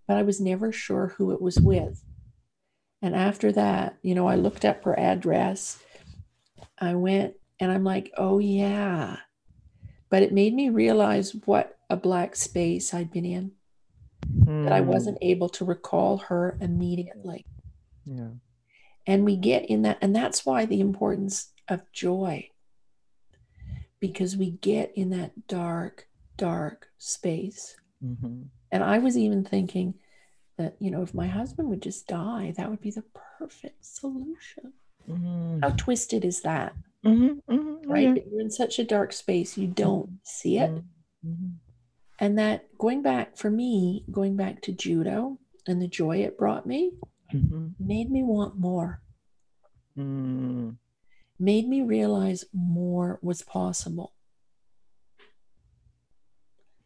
Speaker 2: but I was never sure who it was with. And after that, you know, I looked up her address. I went and I'm like, oh, yeah. But it made me realize what a black space I'd been in, mm. that I hmm. wasn't able to recall her immediately. Yeah. And we get in that, and that's why the importance of joy because we get in that dark, dark space. Mm-hmm. And I was even thinking that, you know, if my husband would just die, that would be the perfect solution. Mm-hmm. How twisted is that? Mm-hmm. mm-hmm. Right? Yeah. You're in such a dark space, you don't see it. Mm-hmm. And that going back for me, going back to judo and the joy it brought me, mm-hmm. made me want more. Mm made me realize more was possible.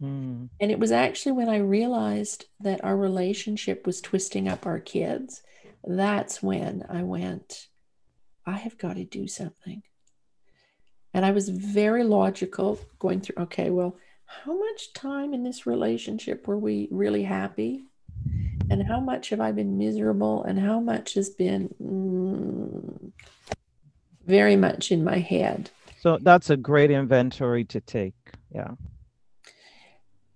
Speaker 2: Mm. And it was actually when I realized that our relationship was twisting up our kids, that's when I went, I have got to do something. And I was very logical going through, okay, well, how much time in this relationship were we really happy? And how much have I been miserable and how much has been mm, very much in my head.
Speaker 1: So that's a great inventory to take. Yeah.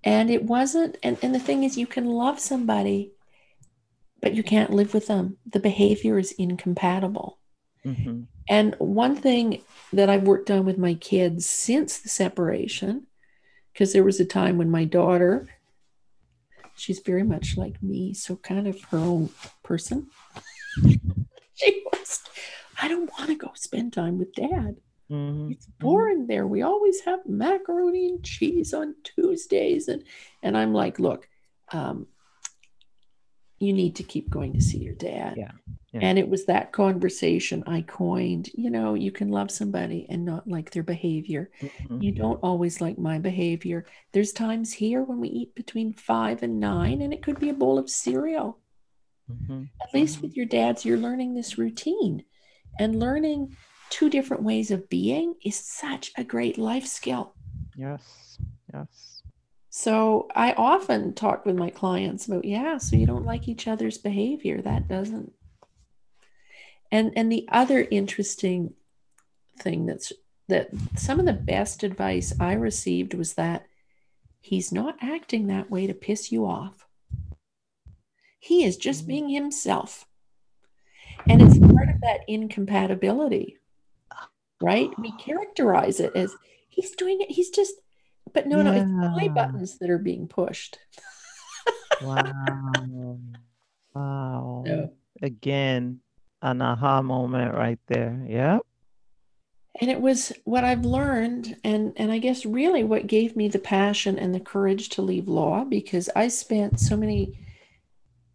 Speaker 2: And it wasn't, and, and the thing is, you can love somebody, but you can't live with them. The behavior is incompatible. Mm-hmm. And one thing that I've worked on with my kids since the separation, because there was a time when my daughter, she's very much like me, so kind of her own person. she was, I don't want to go spend time with dad. Mm-hmm. It's boring there. We always have macaroni and cheese on Tuesdays. And, and I'm like, look, um, you need to keep going to see your dad.
Speaker 1: Yeah.
Speaker 2: yeah. And it was that conversation I coined, you know, you can love somebody and not like their behavior. Mm-hmm. You don't always like my behavior. There's times here when we eat between five and nine, and it could be a bowl of cereal. Mm-hmm. At least with your dads, you're learning this routine and learning two different ways of being is such a great life skill.
Speaker 1: Yes. Yes.
Speaker 2: So I often talk with my clients about, yeah, so you don't like each other's behavior. That doesn't. And and the other interesting thing that's that some of the best advice I received was that he's not acting that way to piss you off. He is just mm-hmm. being himself. And it's part of that incompatibility, right? We characterize it as he's doing it, he's just but no, yeah. no, it's my buttons that are being pushed.
Speaker 1: wow. Wow. No. Again, an aha moment right there. Yep.
Speaker 2: And it was what I've learned, and and I guess really what gave me the passion and the courage to leave law because I spent so many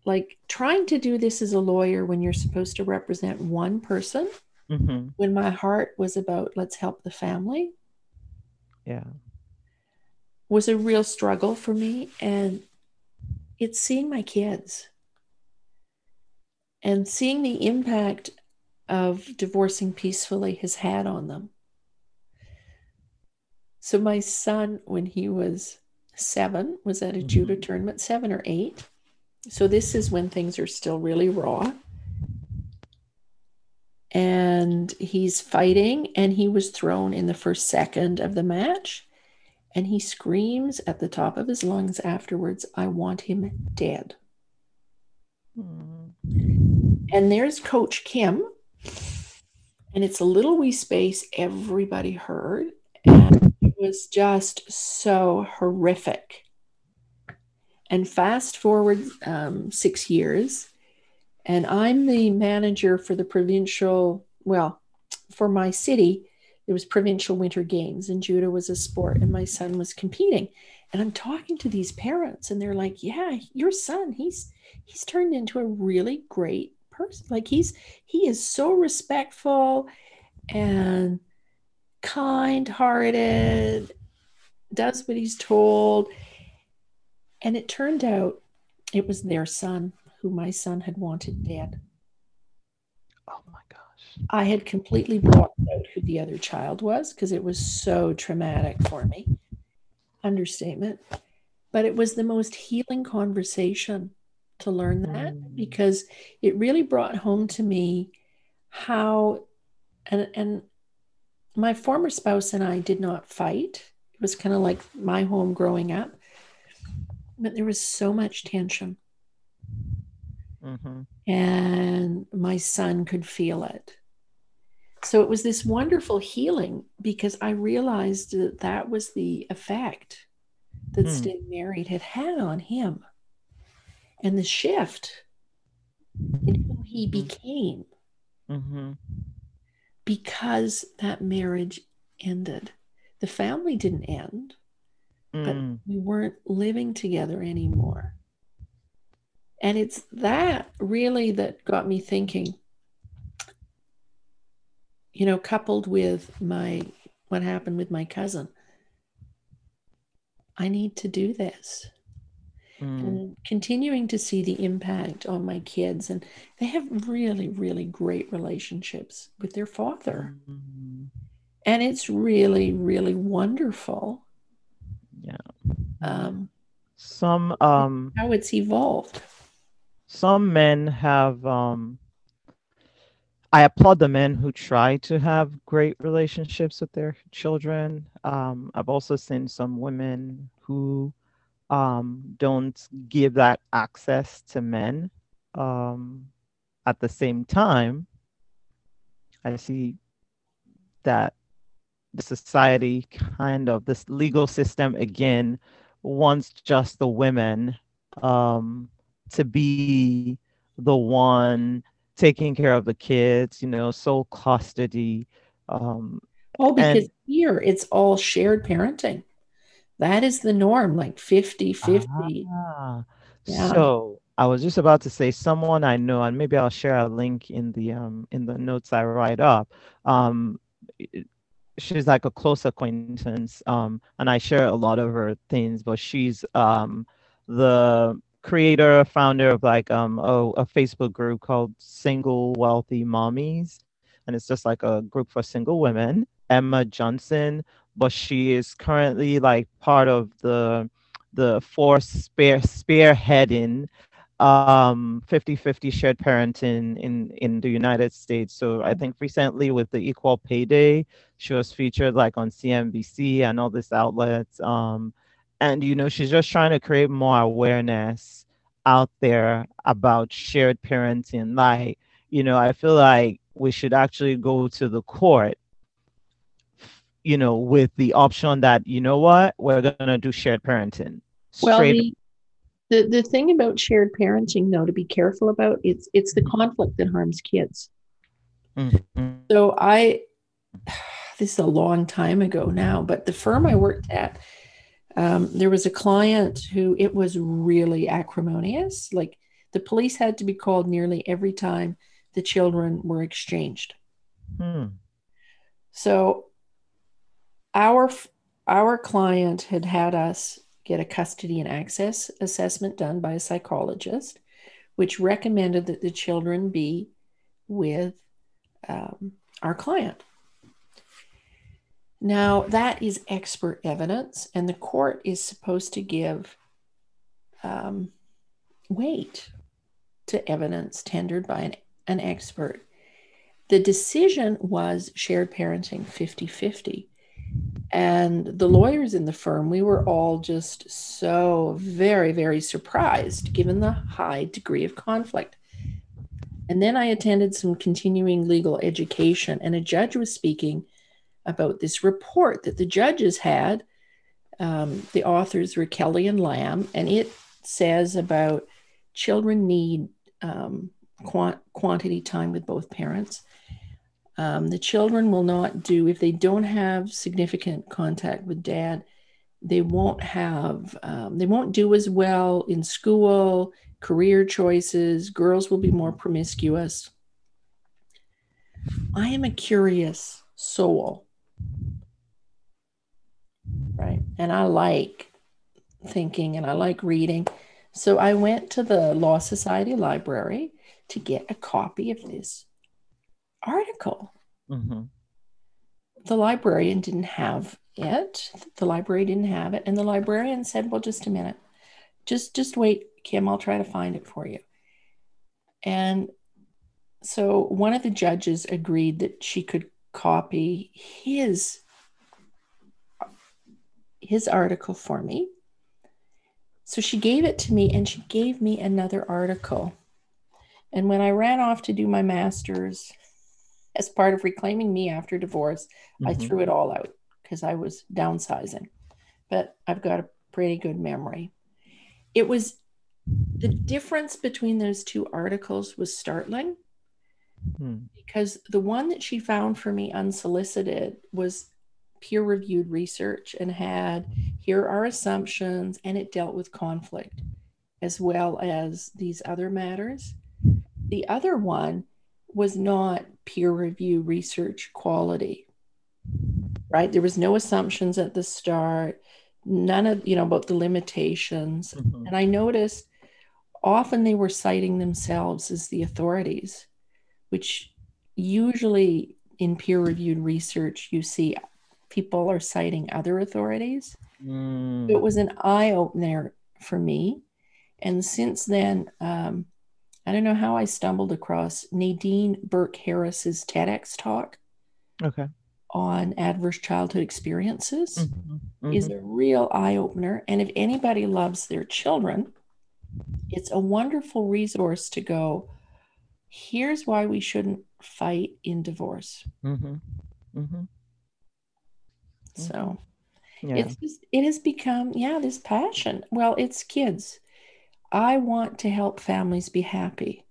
Speaker 2: like trying to do this as a lawyer when you're supposed to represent one person mm-hmm. when my heart was about let's help the family
Speaker 1: yeah
Speaker 2: was a real struggle for me. And it's seeing my kids and seeing the impact of divorcing peacefully has had on them. So, my son, when he was seven, was at a mm-hmm. judo tournament, seven or eight. So, this is when things are still really raw. And he's fighting, and he was thrown in the first second of the match. And he screams at the top of his lungs afterwards, I want him dead. Mm. And there's Coach Kim. And it's a little wee space everybody heard. And it was just so horrific. And fast forward um, six years, and I'm the manager for the provincial, well, for my city it was provincial winter games and judo was a sport and my son was competing. And i'm talking to these parents and they're like yeah your son he's he's turned into a really great person. Like he's he is so respectful and kind hearted does what he's told. And it turned out it was their son who my son had wanted dead I had completely blocked out who the other child was because it was so traumatic for me. Understatement. But it was the most healing conversation to learn that mm. because it really brought home to me how and and my former spouse and I did not fight. It was kind of like my home growing up. But there was so much tension. Mm-hmm. And my son could feel it so it was this wonderful healing because I realized that that was the effect that mm. staying married had had on him and the shift in who he mm-hmm. became mm-hmm. because that marriage ended. The family didn't end, mm. but we weren't living together anymore. And it's that really that got me thinking you know, coupled with my what happened with my cousin. I need to do this. Mm. And continuing to see the impact on my kids, and they have really, really great relationships with their father. Mm-hmm. And it's really, really wonderful.
Speaker 1: Yeah. Um, Some um
Speaker 2: how it's evolved.
Speaker 1: some men have um I applaud the men who try to have great relationships with their children. Um, I've also seen some women who um, don't give that access to men. Um, at the same time, I see that the society kind of this legal system again wants just the women um, to be the one taking care of the kids, you know, sole custody. Um,
Speaker 2: oh, because and, here it's all shared parenting. That is the norm, like 50 50. Ah,
Speaker 1: yeah. So I was just about to say someone I know, and maybe I'll share a link in the um in the notes I write up. Um, she's like a close acquaintance, um, and I share a lot of her things. But she's um the creator, founder of like um oh, a Facebook group called Single Wealthy Mommies, and it's just like a group for single women. Emma Johnson, but she is currently like part of the the force spear spearheading um 50-50 shared parenting in in the united states so i think recently with the equal pay day she was featured like on cnbc and all these outlets um and you know she's just trying to create more awareness out there about shared parenting like you know i feel like we should actually go to the court you know with the option that you know what we're going to do shared parenting
Speaker 2: well the, the the thing about shared parenting though to be careful about it's it's the conflict that harms kids mm-hmm. so i this is a long time ago now but the firm i worked at um, there was a client who it was really acrimonious. Like the police had to be called nearly every time the children were exchanged. Hmm. So our our client had had us get a custody and access assessment done by a psychologist, which recommended that the children be with um, our client. Now, that is expert evidence, and the court is supposed to give um, weight to evidence tendered by an, an expert. The decision was shared parenting 50 50. And the lawyers in the firm, we were all just so very, very surprised given the high degree of conflict. And then I attended some continuing legal education, and a judge was speaking about this report that the judges had. Um, the authors were Kelly and Lamb, and it says about children need um, quant- quantity time with both parents. Um, the children will not do, if they don't have significant contact with dad, they won't have, um, they won't do as well in school, career choices, girls will be more promiscuous. I am a curious soul right? And I like thinking and I like reading. So I went to the Law Society Library to get a copy of this article. Mm-hmm. The librarian didn't have it. The library didn't have it. And the librarian said, Well, just a minute. Just just wait, Kim, I'll try to find it for you. And so one of the judges agreed that she could copy his his article for me. So she gave it to me and she gave me another article. And when I ran off to do my master's as part of reclaiming me after divorce, mm-hmm. I threw it all out because I was downsizing. But I've got a pretty good memory. It was the difference between those two articles was startling hmm. because the one that she found for me unsolicited was peer reviewed research and had here are assumptions, and it dealt with conflict as well as these other matters. The other one was not peer review research quality, right? There was no assumptions at the start, none of, you know, about the limitations. Mm-hmm. And I noticed often they were citing themselves as the authorities, which usually in peer reviewed research, you see people are citing other authorities. Mm. It was an eye opener for me. And since then, um, I don't know how I stumbled across Nadine Burke Harris's TEDx talk.
Speaker 1: Okay.
Speaker 2: On adverse childhood experiences
Speaker 1: Mhm, mhm.
Speaker 2: is a real eye opener. And if anybody loves their children, it's a wonderful resource to go. Here's why we shouldn't fight in divorce.
Speaker 1: Mhm, mhm.
Speaker 2: So
Speaker 1: Yeah.
Speaker 2: it's just, it has become, yeah, this passion. Well, it's kids. I want to help families be happy.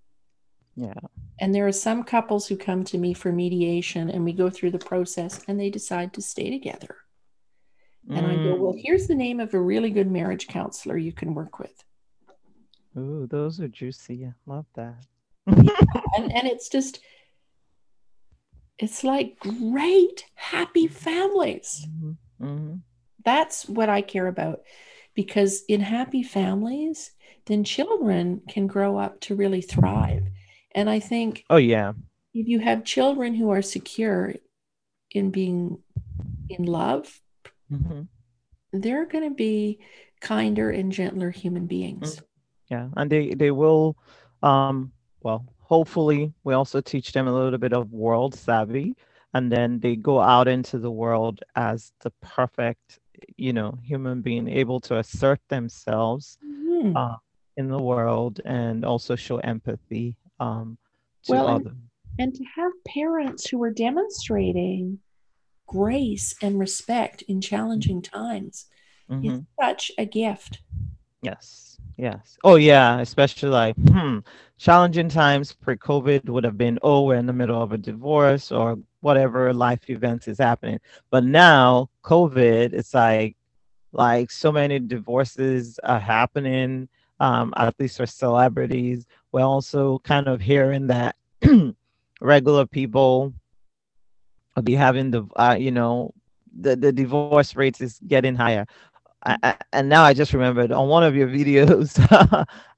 Speaker 1: yeah.
Speaker 2: And there are some couples who come to me for mediation and we go through the process and they decide to stay together. And I go, well,
Speaker 1: Mm.
Speaker 2: here's the name of a really good marriage counselor you can work with.
Speaker 1: Ooh, those are juicy. I love that.
Speaker 2: And, and it's just, it's like great, happy families.
Speaker 1: Mhm, mhm.
Speaker 2: That's what I care about. Because in happy families, then children can grow up to really thrive. And I think
Speaker 1: Oh yeah.
Speaker 2: if you have children who are secure in being in love,
Speaker 1: Mhm.
Speaker 2: they're going to be kinder and gentler human beings.
Speaker 1: Yeah, and they they will, um, well, hopefully we also teach them a little bit of world savvy, and then they go out into the world as the perfect, you know, human being, able to assert themselves
Speaker 2: Mhm.
Speaker 1: uh, in the world and also show empathy um, to
Speaker 2: Well,
Speaker 1: others.
Speaker 2: And to have parents who are demonstrating grace and respect in challenging times
Speaker 1: Mhm.
Speaker 2: is such a gift.
Speaker 1: Yes, yes. Oh, yeah, especially like, hmm, challenging times pre-COVID would have been, oh, we're in the middle of a divorce or whatever life events is happening. But now, COVID, it's like, like so many divorces are happening, um, at least for celebrities. We're also kind of hearing that regular people will be having the, uh, you know, the, the divorce rates is getting higher. I, I, and now I just remembered on one of your videos,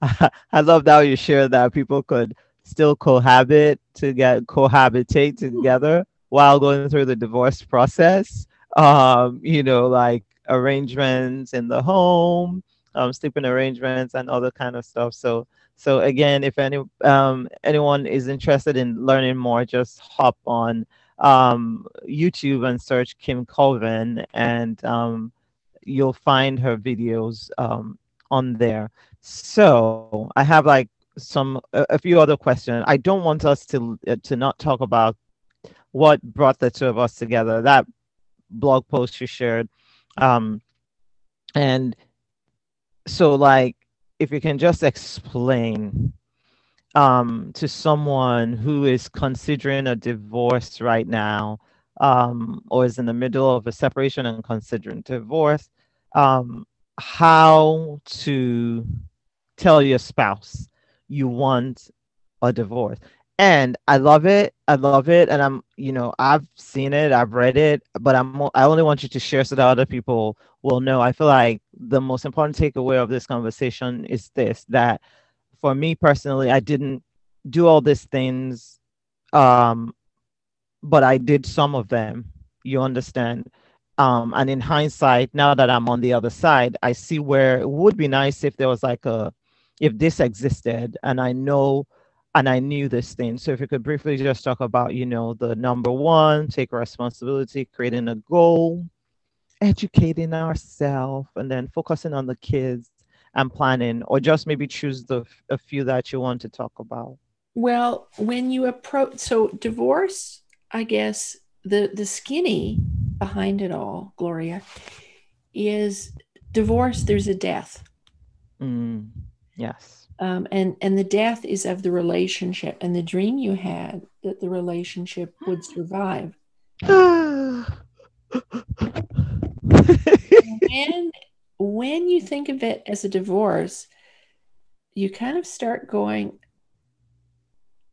Speaker 1: I love how you shared that people could still cohabit to get cohabitate together while going through the divorce process. Um, you know, like arrangements in the home, um, sleeping arrangements, and other kind of stuff. So, so again, if any um, anyone is interested in learning more, just hop on um, YouTube and search Kim Colvin and um, you'll find her videos um, on there. So I have like some a, a few other questions. I don't want us to uh, to not talk about what brought the two of us together. That blog post you shared, um, and so like if you can just explain um, to someone who is considering a divorce right now um, or is in the middle of a separation and considering divorce, um, how to tell your spouse you want a divorce. And I love it. I love it. And I'm, you know, I've seen it, I've read it, but I'm, I only want you to share so that other people will know. I feel like the most important takeaway of this conversation is this that for me personally, I didn't do all these things um, but I did some of them. You understand? Um, and in hindsight, now that I'm on the other side, I see where it would be nice if there was like a, if this existed, and I know, and I knew this thing. So if you could briefly just talk about, you know, the number one, take responsibility, creating a goal, educating ourselves, and then focusing on the kids and planning, or just maybe choose the a few that you want to talk about.
Speaker 2: Well, when you approach, so divorce, I guess the the skinny behind it all, Gloria, is divorce. There's a death,
Speaker 1: Mm, yes.
Speaker 2: um, and and the death is of the relationship, and the dream you had that the relationship would survive. when when you think of it as a divorce, you kind of start going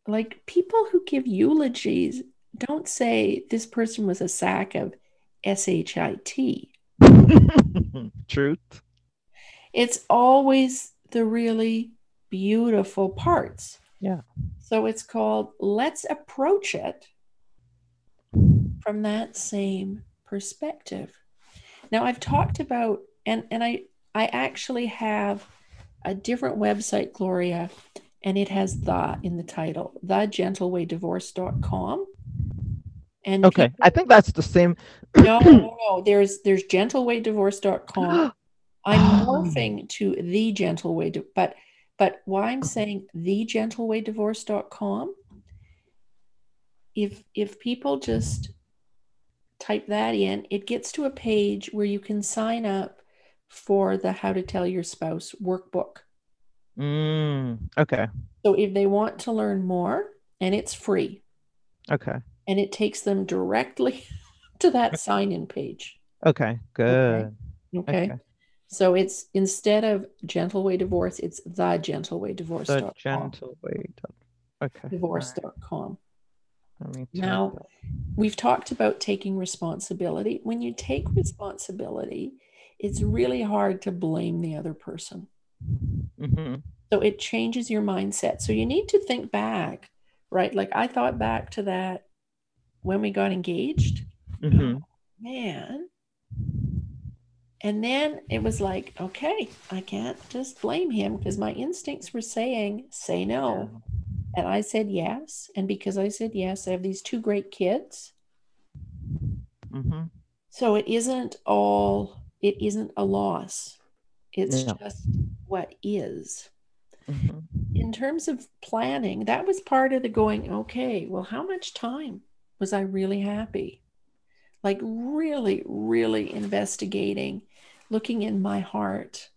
Speaker 2: like people who give eulogies don't say this person was a sack of shit.
Speaker 1: Truth.
Speaker 2: It's always the really beautiful parts.
Speaker 1: Yeah.
Speaker 2: So it's called let's approach it from that same perspective. Now I've talked about and and I I actually have a different website Gloria and it has the in the title, thegentlewaydivorce.com.
Speaker 1: And okay, people, I think that's the same.
Speaker 2: no, no, no. There's there's gentlewaydivorce.com. I'm morphing to the gentle way, to, but but why I'm saying the gentlewaydivorce.com. If if people just type that in, it gets to a page where you can sign up for the How to Tell Your Spouse workbook.
Speaker 1: Mm, okay.
Speaker 2: So if they want to learn more, and it's free.
Speaker 1: Okay.
Speaker 2: And it takes them directly to that sign in page.
Speaker 1: Okay, good.
Speaker 2: Okay. okay. So it's instead of gentle way divorce, it's the gentle way divorce.
Speaker 1: The gentle way. Okay.
Speaker 2: Divorce.com. Now, we've talked about taking responsibility. When you take responsibility, it's really hard to blame the other person. Mm-hmm. So it changes your mindset. So you need to think back, right? Like I thought back to that when we got engaged. Mm-hmm. Oh, man. And then it was like, okay, I can't just blame him because my instincts were saying, say no. And I said yes. And because I said yes, I have these two great kids. Mm-hmm. So it isn't all, it isn't a loss. It's yeah. just what is. Mm-hmm. In terms of planning, that was part of the going, okay, well, how much time was I really happy? Like, really, really investigating, looking in my heart.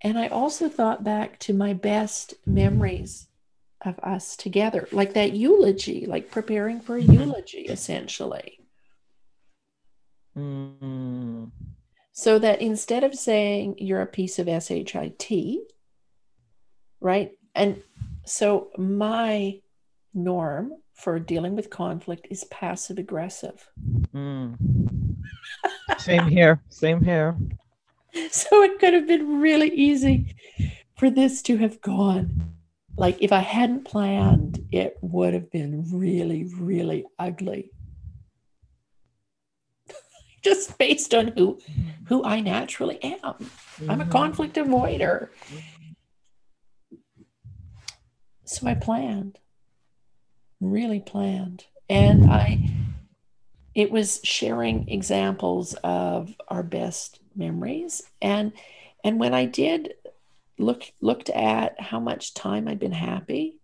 Speaker 2: And I also thought back to my best memories of us together, like that eulogy, like preparing for a mm-hmm. eulogy, essentially. Mm. So that instead of saying you're a piece of SHIT, right? And so my norm for dealing with conflict is passive aggressive. Mm.
Speaker 1: Same here. Same here.
Speaker 2: So it could have been really easy for this to have gone. Like if I hadn't planned, it would have been really, really ugly just based on who who I naturally am. Mm-hmm. I'm a mm-hmm. conflict avoider. So I planned, really planned. And I it was sharing examples of our best memories. And and when I did look looked at how much time I'd been happy,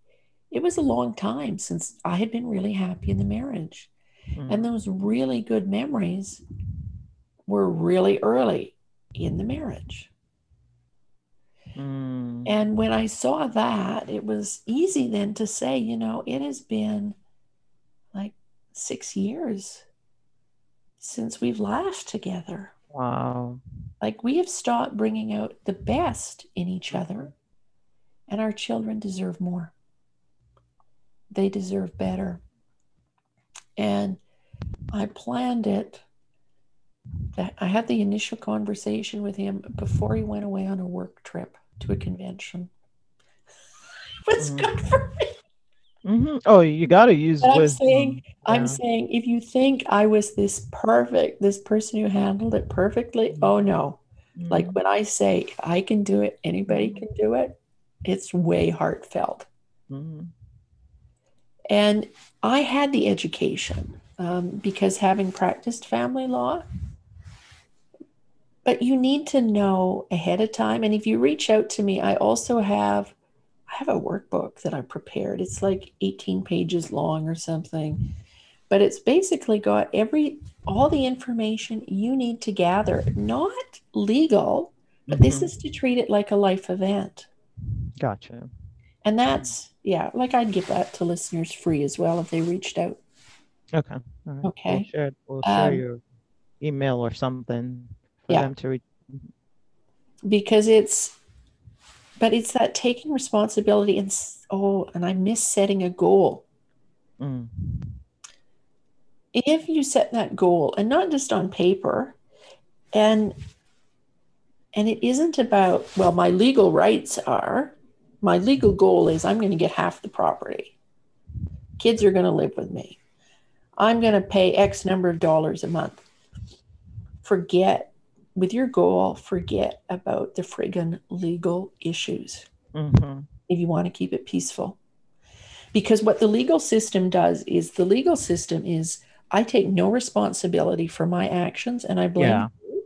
Speaker 2: it was a long time since I had been really happy in the marriage. Mm. And those really good memories were really early in the marriage. Mm. And when I saw that, it was easy then to say, you know, it has been like six years since we've laughed together.
Speaker 1: Wow.
Speaker 2: Like we have stopped bringing out the best in each other, and our children deserve more. They deserve better. And I planned it I had the initial conversation with him before he went away on a work trip to a convention. it was mm-hmm. good for me.
Speaker 1: Mm-hmm. Oh, you got to use.
Speaker 2: I'm saying, yeah. I'm saying, if you think I was this perfect, this person who handled it perfectly, mm-hmm. oh no! Mm-hmm. Like when I say I can do it, anybody mm-hmm. can do it. It's way heartfelt. Mm-hmm. And I had the education um, because having practiced family law, but you need to know ahead of time and if you reach out to me i also have i have a workbook that i prepared. It's like 18 pages long or something but it's basically got every all the information you need to gather. Not legal but mm-hmm. this is to treat it like a life event.
Speaker 1: Gotcha.
Speaker 2: And that's yeah like i'd give that to listeners free as well if they reached out.
Speaker 1: Okay
Speaker 2: right. okay
Speaker 1: we'll share, we'll share um, your email or something for yeah. them to read.
Speaker 2: Because it's, but it's that taking responsibility and oh, and I miss setting a goal. Mm. If you set that goal and not just on paper, and and it isn't about well, my legal rights are, my legal goal is I'm going to get half the property. Kids are going to live with me. I'm going to pay X number of dollars a month. Forget with your goal, forget about the friggin' legal issues. mm-hmm. if you want to keep it peaceful. Because what the legal system does is the legal system is I take no responsibility for my actions and I blame yeah. you.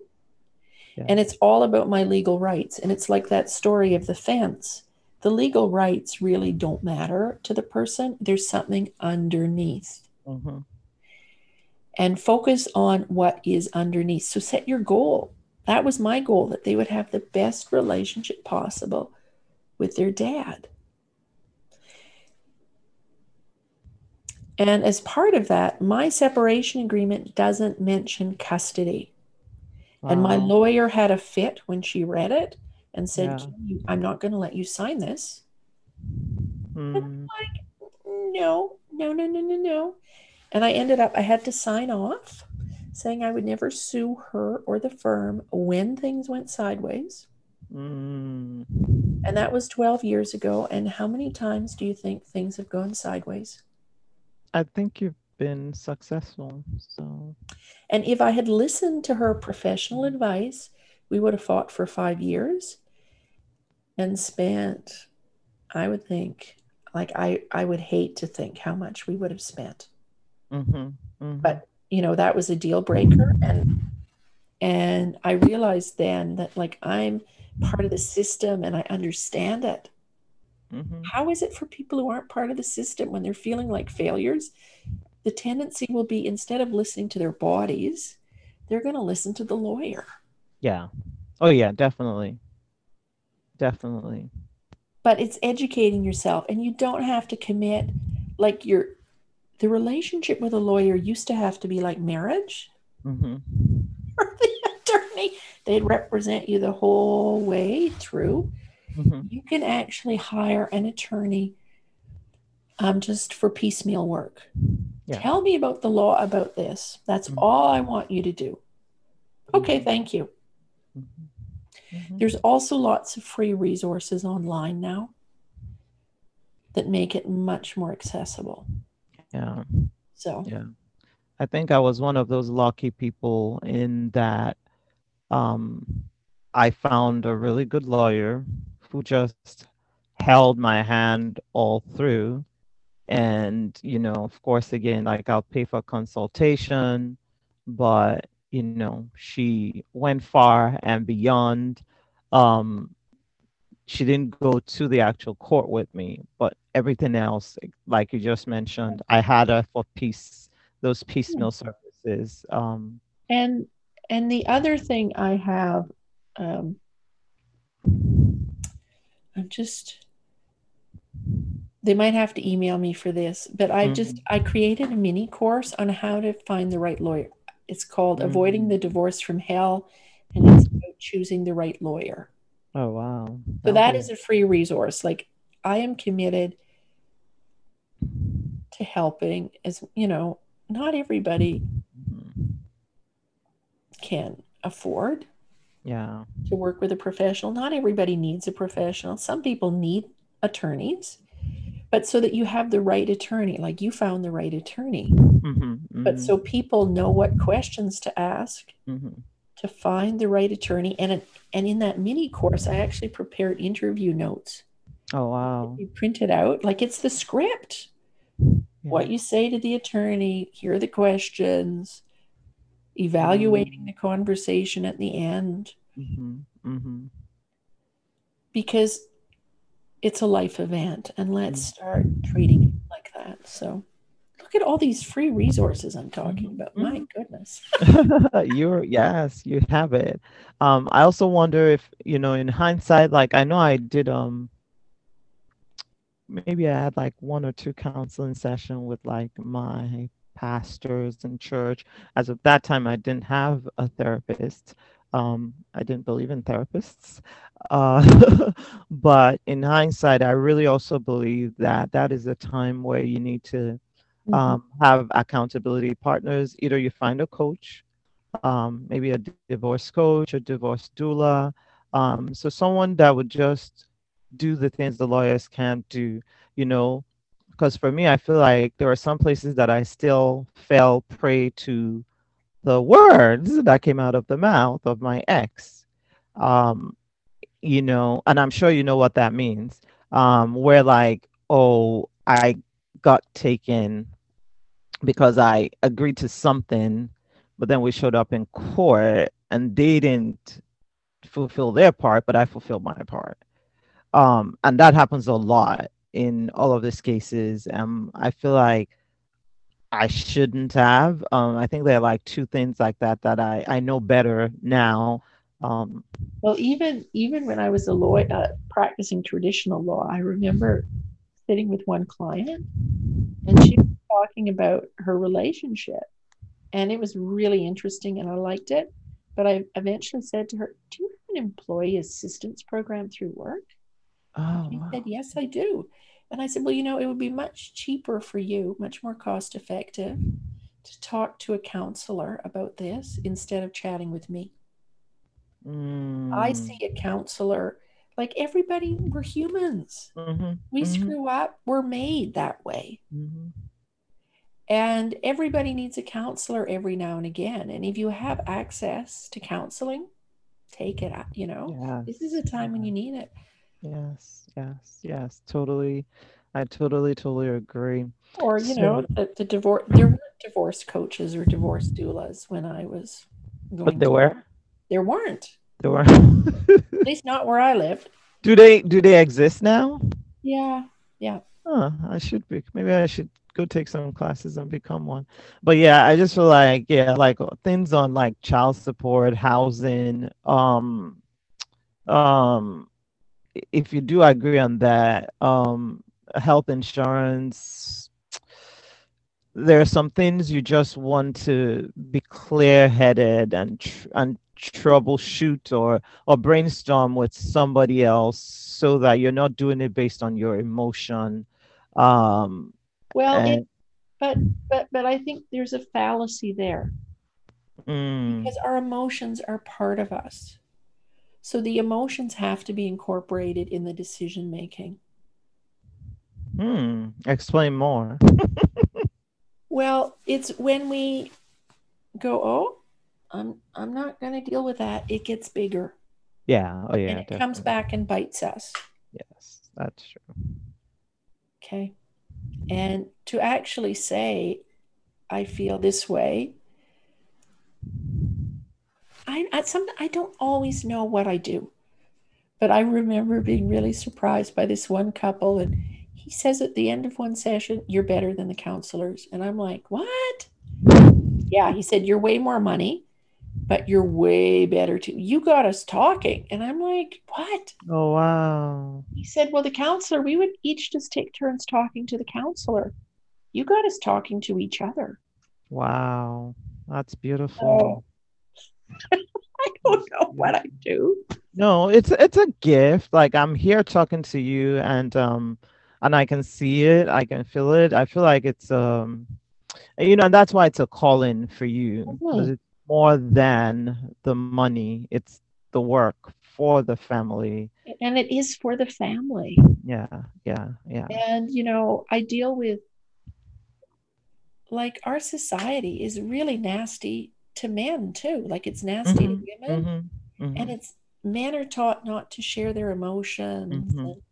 Speaker 2: Yeah. And it's all about my legal rights. And it's like that story of the fence. The legal rights really don't matter to the person, there's something underneath. Mm-hmm. And focus on what is underneath. So set your goal. That was my goal that they would have the best relationship possible with their dad. And as part of that, my separation agreement doesn't mention custody. Wow. And my lawyer had a fit when she read it and said, yeah. I'm not going to let you sign this. Mm. like, no, no, no, no, no, no. And I ended up, I had to sign off saying I would never sue her or the firm when things went sideways. Mm. And that was 12 years ago. And how many times do you think things have gone sideways?
Speaker 1: I think you've been successful. So,
Speaker 2: and if I had listened to her professional advice, we would have fought for five years and spent, I would think, like I, I would hate to think how much we would have spent. Mm-hmm, mm-hmm. But you know that was a deal breaker, and and I realized then that like I'm part of the system and I understand it. Mm-hmm. How is it for people who aren't part of the system when they're feeling like failures? The tendency will be instead of listening to their bodies, they're going to listen to the lawyer.
Speaker 1: Yeah. Oh, yeah, definitely. Definitely.
Speaker 2: But it's educating yourself, and you don't have to commit like your the relationship with a lawyer used to have to be like marriage. Mm-hmm. Or the attorney, they'd represent you the whole way through mm-hmm. you can actually hire an attorney um, just for piecemeal work. Yeah. Tell me about the law about this. That's mm-hmm. all I want you to do. Okay, mm-hmm. thank you. Mm-hmm. Mm-hmm. There's also lots of free resources online now that make it much more accessible.
Speaker 1: Yeah.
Speaker 2: So,
Speaker 1: yeah. I think I was one of those lucky people in that um, I found a really good lawyer who just held my hand all through. And, you know, of course, again, like I'll pay for consultation, but, you know, she went far and beyond. Um, she didn't go to the actual court with me, but everything else, like you just mentioned, I had her for peace, those piecemeal hmm. services. Um,
Speaker 2: and and the other thing I have um, I'm just they might have to email me for this, but I mm-hmm. just I created a mini course on how to find the right lawyer. It's called mm-hmm. Avoiding the Divorce from Hell and it's about choosing the right lawyer.
Speaker 1: Oh wow.
Speaker 2: So that is a free resource. Like I am committed to helping as you know, not everybody can afford
Speaker 1: yeah
Speaker 2: to work with a professional not everybody needs a professional some people need attorneys but so that you have the right attorney like you found the right attorney mm-hmm, mm-hmm. but so people know what questions to ask mm-hmm. To find the right attorney and and in that mini course i actually prepared interview notes
Speaker 1: oh wow
Speaker 2: you print it out like it's the script yeah. what you say to the attorney here are the questions evaluating mm-hmm. the conversation at the end. Mm-hmm. Mm-hmm. Because it's a life event, and let's mm. start treating it like that. So, look at all these free resources I'm talking about. Mm-hmm. My goodness.
Speaker 1: You're, yes, you have it. Um, I also wonder if, you know, in hindsight, like I know I did, um, maybe I had like one or two counseling session with like my pastors in church. As of that time, I didn't have a therapist. Um, I didn't believe in therapists. Uh, but in hindsight, I really also believe that that is a time where you need to mm-hmm. um, have accountability partners. Either you find a coach, um, maybe a divorce coach, a divorce doula. Um, so someone that would just do the things the lawyers can't do. You know, because for me, I feel like there are some places that I still fell prey to the words that came out of the mouth of my ex. Um, you know, and I'm sure you know what that means. Um, where like, oh, I got taken because I agreed to something, but then we showed up in court and they didn't fulfill their part, but I fulfilled my part. Um, and that happens a lot in all of these cases. Um, I feel like I shouldn't have. Um, I think there are like two things like that that I, I know better now. Um,
Speaker 2: well, even even when I was a lawyer uh, practicing traditional law, I remember sitting with one client, and she talking about her relationship, and it was really interesting, and I liked it. But I eventually said to her, "Do you have an employee assistance program through work?"
Speaker 1: oh,
Speaker 2: She
Speaker 1: wow.
Speaker 2: said, Yes, I do. And I said, Well, you know, it would be much cheaper for you, much more cost effective to talk to a counselor about this instead of chatting with me. I
Speaker 1: Mm,
Speaker 2: see a counselor like everybody, we're humans.
Speaker 1: mhm,
Speaker 2: We
Speaker 1: mhm,
Speaker 2: screw up, we're made that way.
Speaker 1: mhm.
Speaker 2: And everybody needs a counselor every now and again. And if you have access to counseling, take it, out, you know. This is a
Speaker 1: Yes,
Speaker 2: time when you need it.
Speaker 1: yes, yes, yes, totally. I totally, totally agree.
Speaker 2: Or, you
Speaker 1: So,
Speaker 2: know, the, the divorce, there weren't divorce coaches or divorce doulas when I was
Speaker 1: but there
Speaker 2: to,
Speaker 1: were,
Speaker 2: there weren't,
Speaker 1: there were.
Speaker 2: at least not where I lived.
Speaker 1: Do they, do they exist now?
Speaker 2: Yeah. Yeah.
Speaker 1: Huh, I should be. Maybe I should go take some classes and become one. But yeah, I just feel like yeah, like uh, things on like child support, housing, um, um, if you do agree on that, um, health insurance, there are some things you just want to be clear-headed and tr- and troubleshoot or or brainstorm with somebody else so that you're not doing it based on your emotion um
Speaker 2: Well, it, but, but, but I think there's a fallacy there
Speaker 1: mm,
Speaker 2: because our emotions are part of us. So the emotions have to be incorporated in the decision making.
Speaker 1: hmm, explain more
Speaker 2: Well, it's when we go, oh, I'm I'm not going to deal with that. It gets bigger
Speaker 1: yeah oh yeah
Speaker 2: and it comes back and bites us.
Speaker 1: yes that's true
Speaker 2: Okay. And to actually say, I feel this way, I, I some I don't always know what I do, but I remember being really surprised by this one couple, and he says at the end of one session, "You're better than the counselors," and I'm like, "What?" Yeah, he said, "You're way more money, but you're way better too. You got us talking," and I'm like, "What?"
Speaker 1: oh wow
Speaker 2: He said, "Well, the counselor, we would each just take turns talking to the counselor. You got us talking to each other."
Speaker 1: wow that's beautiful
Speaker 2: I don't know what I do.
Speaker 1: No, it's it's a gift. Like I'm here talking to you and um and I can see it, I can feel it. I feel like it's um you know, and that's why it's a calling for you
Speaker 2: Mhm.
Speaker 1: it's more than the money. It's the work for the family.
Speaker 2: And it is for the family.
Speaker 1: Yeah, yeah, yeah.
Speaker 2: And, you know, I deal with like our society is really nasty to men too. Like it's nasty to
Speaker 1: Mhm,
Speaker 2: women.
Speaker 1: mhm,
Speaker 2: And
Speaker 1: mhm,
Speaker 2: it's men are taught not to share their emotions.
Speaker 1: mhm,
Speaker 2: And,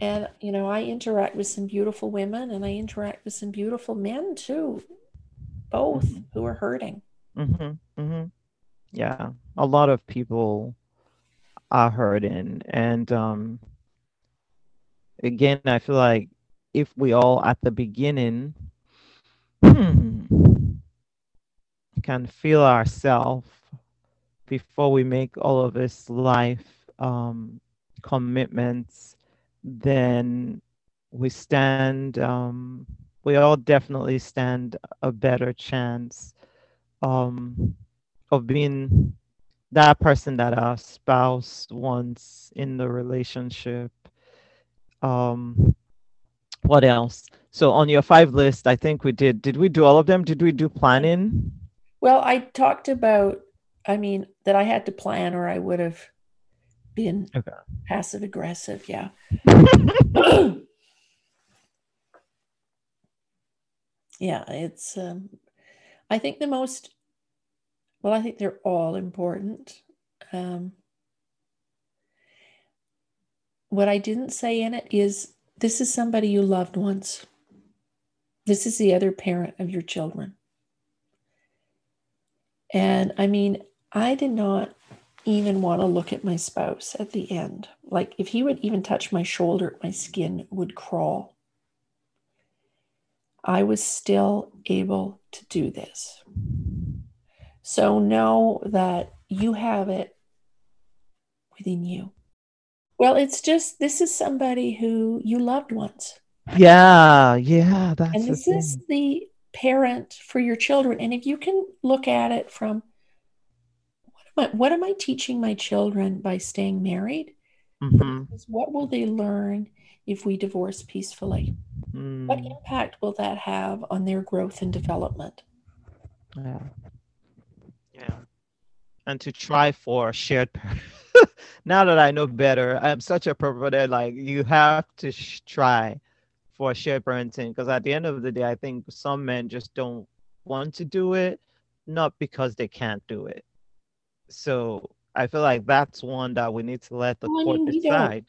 Speaker 2: and, you know, I interact with some beautiful women and I interact with some beautiful men too, both
Speaker 1: mhm,
Speaker 2: who are hurting.
Speaker 1: mhm, mhm. Yeah, a lot of people are hurting and um again, I feel like if we all at the beginning hmm, can feel ourselves before we make all of this life um, commitments, then we stand, um, we all definitely stand a better chance um, of being that person that our spouse wants in the relationship. Um, what else? So on your five list, I think we did. Did we do all of them? Did we do planning?
Speaker 2: Well, I talked about, I mean, that I had to plan or I would have been
Speaker 1: Okay.
Speaker 2: passive aggressive. Yeah. yeah, it's, um, I think the most, well, I think they're all important. Um, what I didn't say in it is this is somebody you loved once. This is the other parent of your children. And I mean, I did not even want to look at my spouse at the end. Like, if he would even touch my shoulder, my skin would crawl. I was still able to do this. So know that you have it within you. Well, it's just this is somebody who you loved once.
Speaker 1: Yeah, yeah. That's
Speaker 2: and this is the parent for your children. And if you can look at it from what am I, what am I teaching my children by staying married?
Speaker 1: Mm-hmm.
Speaker 2: What will they learn if we divorce peacefully?
Speaker 1: Mm.
Speaker 2: What impact will that have on their growth and development?
Speaker 1: Yeah. Yeah. And to try for shared now that I know better, I'm such a provider. Like you have to sh- try for shared parenting because at the end of the day, I think some men just don't want to do it, not because they can't do it. So I feel like that's one that we need to let the well, court I mean, decide.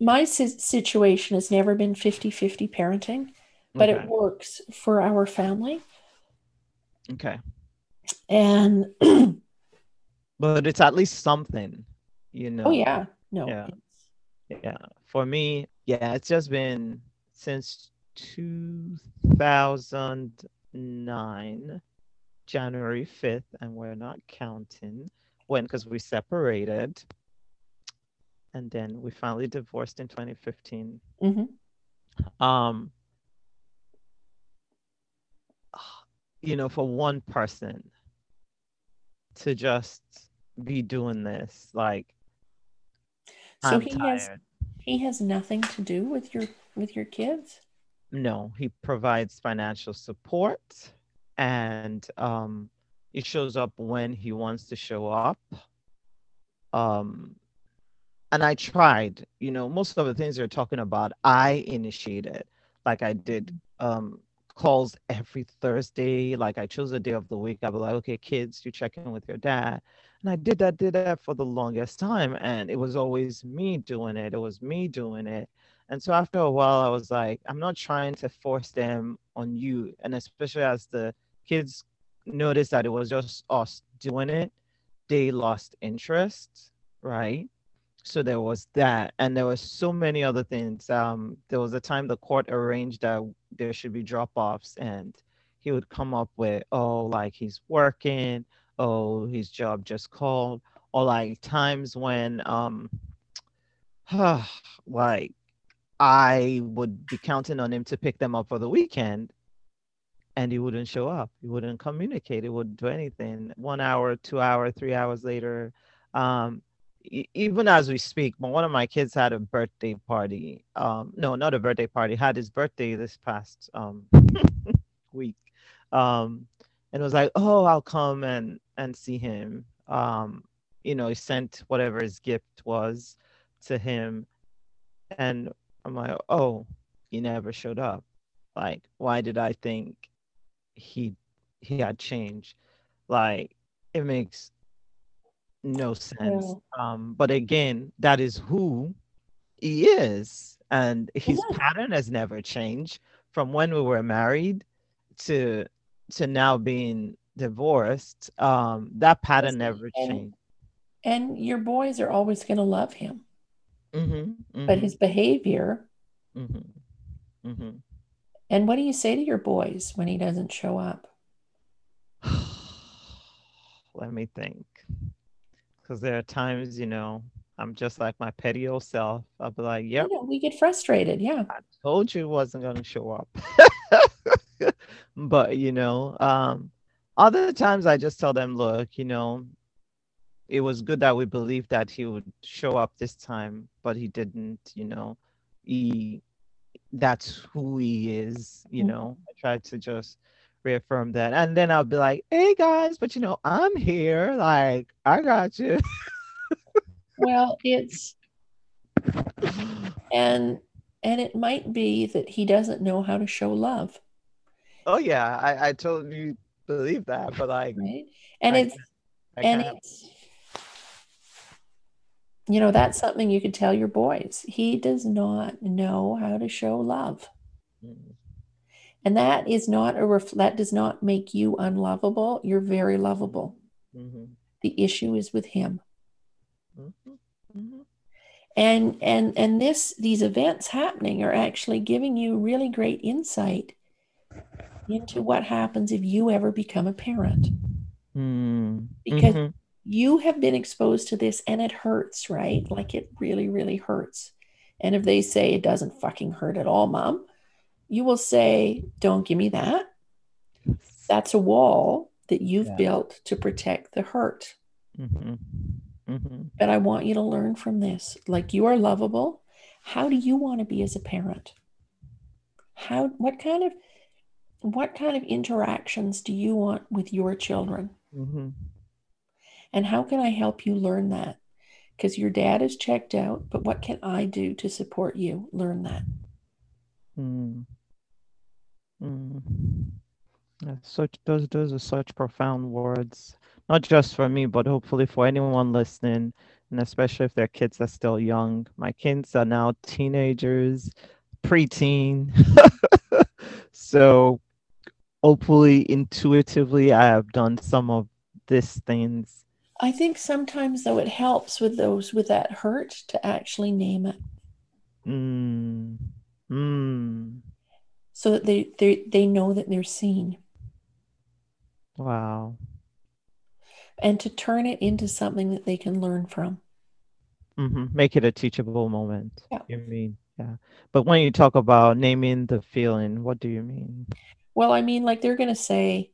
Speaker 2: My situation has never been 50 50 parenting, but okay. it works for our family.
Speaker 1: Okay.
Speaker 2: And,
Speaker 1: but it's at least something you know
Speaker 2: oh yeah no
Speaker 1: yeah yeah for me yeah it's just been since 2009 january 5th and we're not counting when because we separated and then we finally divorced in 2015
Speaker 2: mm-hmm.
Speaker 1: um you know for one person to just be doing this like
Speaker 2: so I'm he tired. has he has nothing to do with your with your kids?
Speaker 1: No, he provides financial support and um he shows up when he wants to show up. Um and I tried, you know, most of the things you're talking about, I initiated. Like I did um calls every Thursday. Like I chose a day of the week. I'd be like, okay, kids, you check in with your dad. And I did that, did that for the longest time. And it was always me doing it. It was me doing it. And so after a while, I was like, I'm not trying to force them on you. And especially as the kids noticed that it was just us doing it, they lost interest, right? So there was that. And there were so many other things. Um, there was a time the court arranged that there should be drop-offs and he would come up with, oh, like he's working oh, his job just called, or like times when um like I would be counting on him to pick them up for the weekend and he wouldn't show up. He wouldn't communicate. He wouldn't do anything. One hour, two hour, three hours later. Um, even as we speak, one of my kids had a birthday party. Um, no, not a birthday party, had his birthday this past um, week. Um, and was like, oh, I'll come and and see him. Um, you know, he sent whatever his gift was to him, and I'm like, oh, he never showed up. Like, why did I think he he had changed? Like, it makes no sense. Yeah. Um, but again, that is who he is, and his yeah. pattern has never changed from when we were married to to now being divorced, um, that pattern never and, changed.
Speaker 2: And your boys are always going to love him.
Speaker 1: Mm-hmm, mm-hmm.
Speaker 2: But his behavior.
Speaker 1: Mm-hmm, mm-hmm.
Speaker 2: and what do you say to your boys when he doesn't show up?
Speaker 1: Let me think. Because there are times, you know, I'm just like my petty old self. I'll be like, yep.
Speaker 2: Know, we get frustrated. Yeah.
Speaker 1: I told you it wasn't going to show up. but, you know, um, other times I just tell them, look, you know, it was good that we believed that he would show up this time, but he didn't, you know. He that's who he is, you mm-hmm. know. I tried to just reaffirm that. And then I'll be like, hey guys, but you know, I'm here. Like, I got you.
Speaker 2: well, it's and and it might be that he doesn't know how to show love.
Speaker 1: Oh yeah, I, I told you believe that, but like,
Speaker 2: right? And I, it's I and it's you know, that's something you could tell your boys. He does not know how to show love. Mm. And that is not a ref- that does not make you unlovable. You're very lovable. Mm-hmm. The issue is with him. Mm-hmm. Mm-hmm. And and and this these events happening are actually giving you really great insight into what happens if you ever become a parent. Mm. Because mm-hmm. you have been exposed to this and it hurts, right? Like it really, really hurts. And if they say it doesn't fucking hurt at all, mom, you will say, Don't give me that. That's a wall that you've yeah. built to protect the hurt. Mm-hmm. Mm-hmm. But I want you to learn from this. Like you are lovable. How do you want to be as a parent? How what kind of what kind of interactions do you want with your children? Mm-hmm. And how can I help you learn that? Because your dad is checked out, but what can I do to support you learn that? Mm.
Speaker 1: Mm. Yeah, such those those are such profound words, not just for me, but hopefully for anyone listening, and especially if their kids are still young. My kids are now teenagers, preteen, so hopefully intuitively I have done some of these things.
Speaker 2: I think sometimes though it helps with those with that hurt to actually name it. Mm. Mm so that they they they know that they're seen.
Speaker 1: Wow.
Speaker 2: And to turn it into something that they can learn from.
Speaker 1: Mm-hmm. Make it a teachable moment. Yeah. You mean, yeah. But when you talk about naming the feeling, what do you mean?
Speaker 2: Well, I mean, like they're going to say,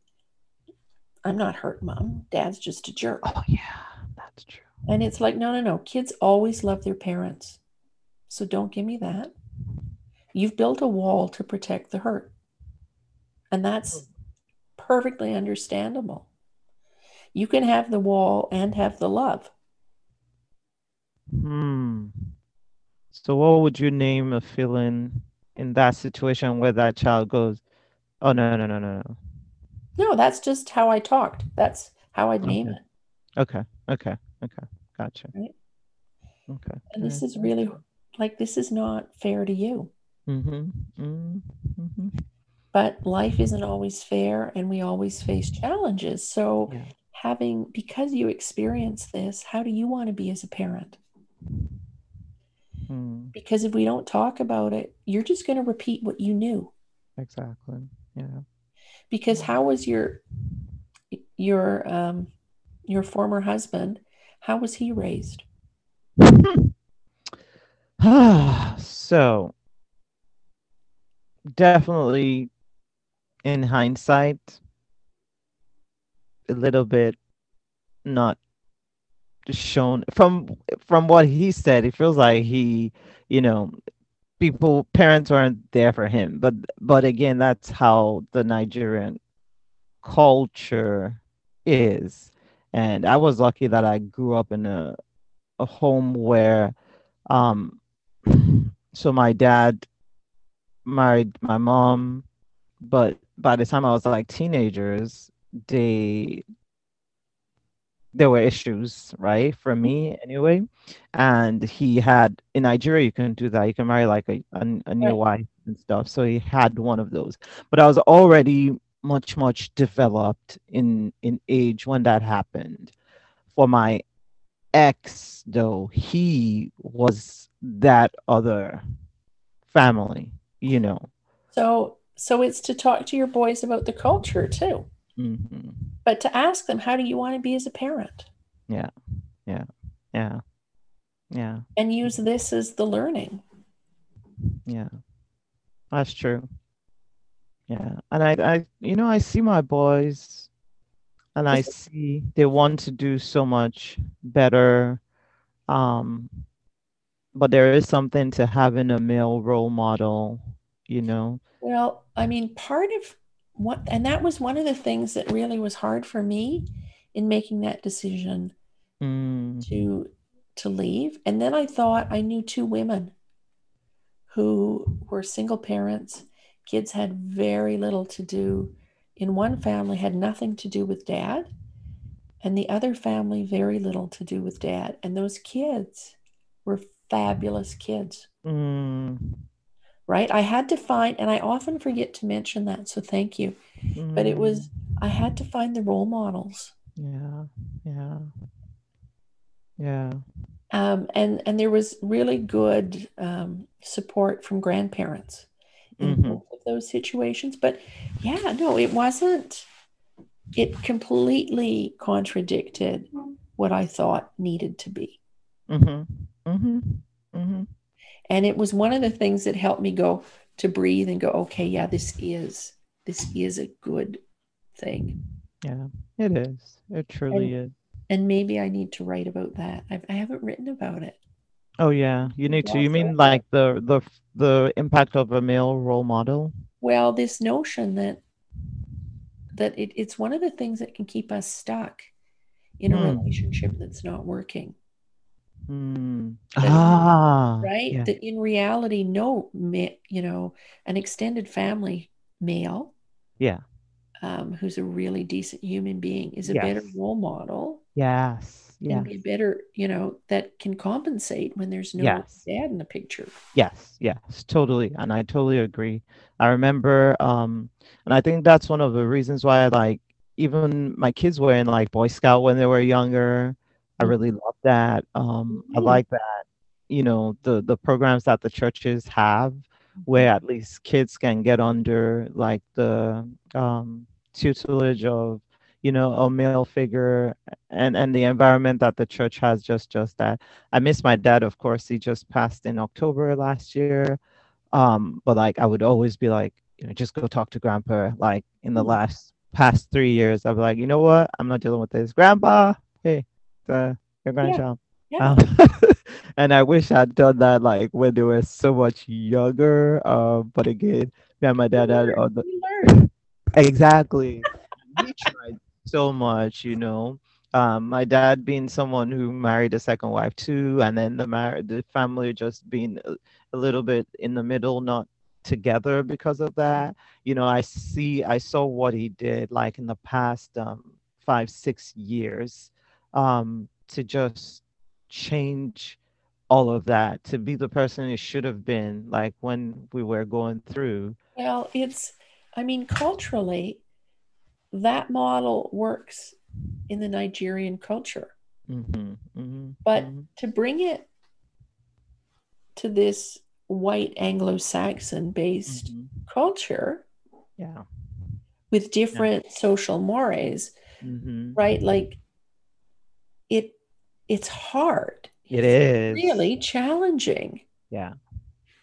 Speaker 2: I'm not hurt, mom. Dad's just a jerk.
Speaker 1: Oh, yeah, that's true.
Speaker 2: And it's like, no, no, no. Kids always love their parents. So don't give me that. You've built a wall to protect the hurt. And that's perfectly understandable. You can have the wall and have the love.
Speaker 1: Hmm. So, what would you name a feeling in that situation where that child goes, "Oh no, no, no, no, no"?
Speaker 2: No, that's just how I talked. That's how I'd name
Speaker 1: okay. it. Okay. Okay. Okay. Gotcha.
Speaker 2: Right. Okay. And this is really like this is not fair to you. Mm-hmm. Mm-hmm. But life isn't always fair, and we always face challenges. So, yeah. having because you experience this, how do you want to be as a parent? Hmm. Because if we don't talk about it, you're just going to repeat what you knew.
Speaker 1: Exactly. Yeah.
Speaker 2: Because how was your your um your former husband? How was he raised?
Speaker 1: so definitely in hindsight a little bit not shown. From from what he said it feels like he you know people parents weren't there for him. But but again that's how the nigerian culture is. And i was lucky that i grew up in a a home where um so my dad married my mom, but by the time I was like teenagers, they there were issues, right? For me anyway. And he had in Nigeria you can do that. You can marry like a, a, a new right. wife and stuff. So he had one of those. But I was already much, much developed in in age when that happened. For my ex though, he was that other family you know.
Speaker 2: So so it's to talk to your boys about the culture too. Mm-hmm. But to ask them, how do you want to be as a parent?
Speaker 1: Yeah. Yeah. Yeah. Yeah.
Speaker 2: And use this as the learning.
Speaker 1: Yeah. That's true. Yeah. And I, I, you know, I see my boys and I see they want to do so much better. Um, but there is something to having a male role model, you know.
Speaker 2: Well, I mean, part of what, and that was one of the things that really was hard for me in making that decision mm. to to leave. And then I thought I knew two women who were single parents. Kids had very little to do. In one family, had nothing to do with dad, and the other family very little to do with dad. And those kids were fabulous kids.
Speaker 1: Mm.
Speaker 2: Right. I had to find, and I often forget to mention that. So thank you.
Speaker 1: Mm.
Speaker 2: But it was, I had to find the role models.
Speaker 1: Yeah. Yeah. Yeah.
Speaker 2: Um, and and there was really good um, support from grandparents in
Speaker 1: Mhm.
Speaker 2: both of those situations. But yeah, no, it wasn't. It completely contradicted what I thought needed to be.
Speaker 1: Mm-hmm. Mm-hmm. Mm-hmm.
Speaker 2: And it was one of the things that helped me go to breathe and go, okay, yeah, this is this is a good thing.
Speaker 1: Yeah. It is. It truly is.
Speaker 2: And maybe I need to write about that. I've, I haven't written about it.
Speaker 1: Oh yeah. You need to. You mean
Speaker 2: so-
Speaker 1: like the the the impact of a male role model?
Speaker 2: Well, this notion that that it, it's one of the things that can keep us stuck in a
Speaker 1: Hmm.
Speaker 2: relationship that's not working,
Speaker 1: Mm. Ah.
Speaker 2: right?
Speaker 1: Yeah.
Speaker 2: That in reality, no, you know, an extended family male
Speaker 1: Yeah.
Speaker 2: um, who's a really decent human being is a better role model
Speaker 1: Yes. Yeah.
Speaker 2: be better, you know, that can compensate when there's no
Speaker 1: Yes.
Speaker 2: dad in the picture.
Speaker 1: Yes, yes, totally. And I totally agree. I remember, um, and I think that's one of the reasons why I like even my kids were in like Boy Scout when they were younger. I
Speaker 2: Mhm.
Speaker 1: really love that. Um, I
Speaker 2: Mhm.
Speaker 1: like that, you know, the the programs that the churches have where at least kids can get under like the um tutelage of, you know, a male figure and and the environment that the church has just just that. I miss my dad, of course. He just passed in October last year. Um, but like I would always be like, you know, just go talk to grandpa. Like in the
Speaker 2: Mm.
Speaker 1: last past three years, I'd be like, you know what? I'm not dealing with this. Grandpa, hey, uh, your grandchild.
Speaker 2: Yeah.
Speaker 1: Um, and I wish I'd done that like when they were so much younger. Uh, but again, yeah, my dad had all the
Speaker 2: learn, we learn.
Speaker 1: Exactly. We tried so much, you know. Um, my dad being someone who married a second wife too, and then the mar- the family just being a, a little bit in the middle, not together because of that. You know, I see, I saw what he did like in the past um, five, six years um, to just change all of that, to be the person it should have been, like when we were going through.
Speaker 2: Well, it's, I mean, culturally, that model works in the Nigerian culture.
Speaker 1: hmm hmm
Speaker 2: But to bring it to this white Anglo Saxon based
Speaker 1: Mhm.
Speaker 2: culture
Speaker 1: Yeah.
Speaker 2: with different social mores,
Speaker 1: hmm
Speaker 2: right? Like it, it's hard.
Speaker 1: It
Speaker 2: It's
Speaker 1: is.
Speaker 2: really challenging.
Speaker 1: Yeah.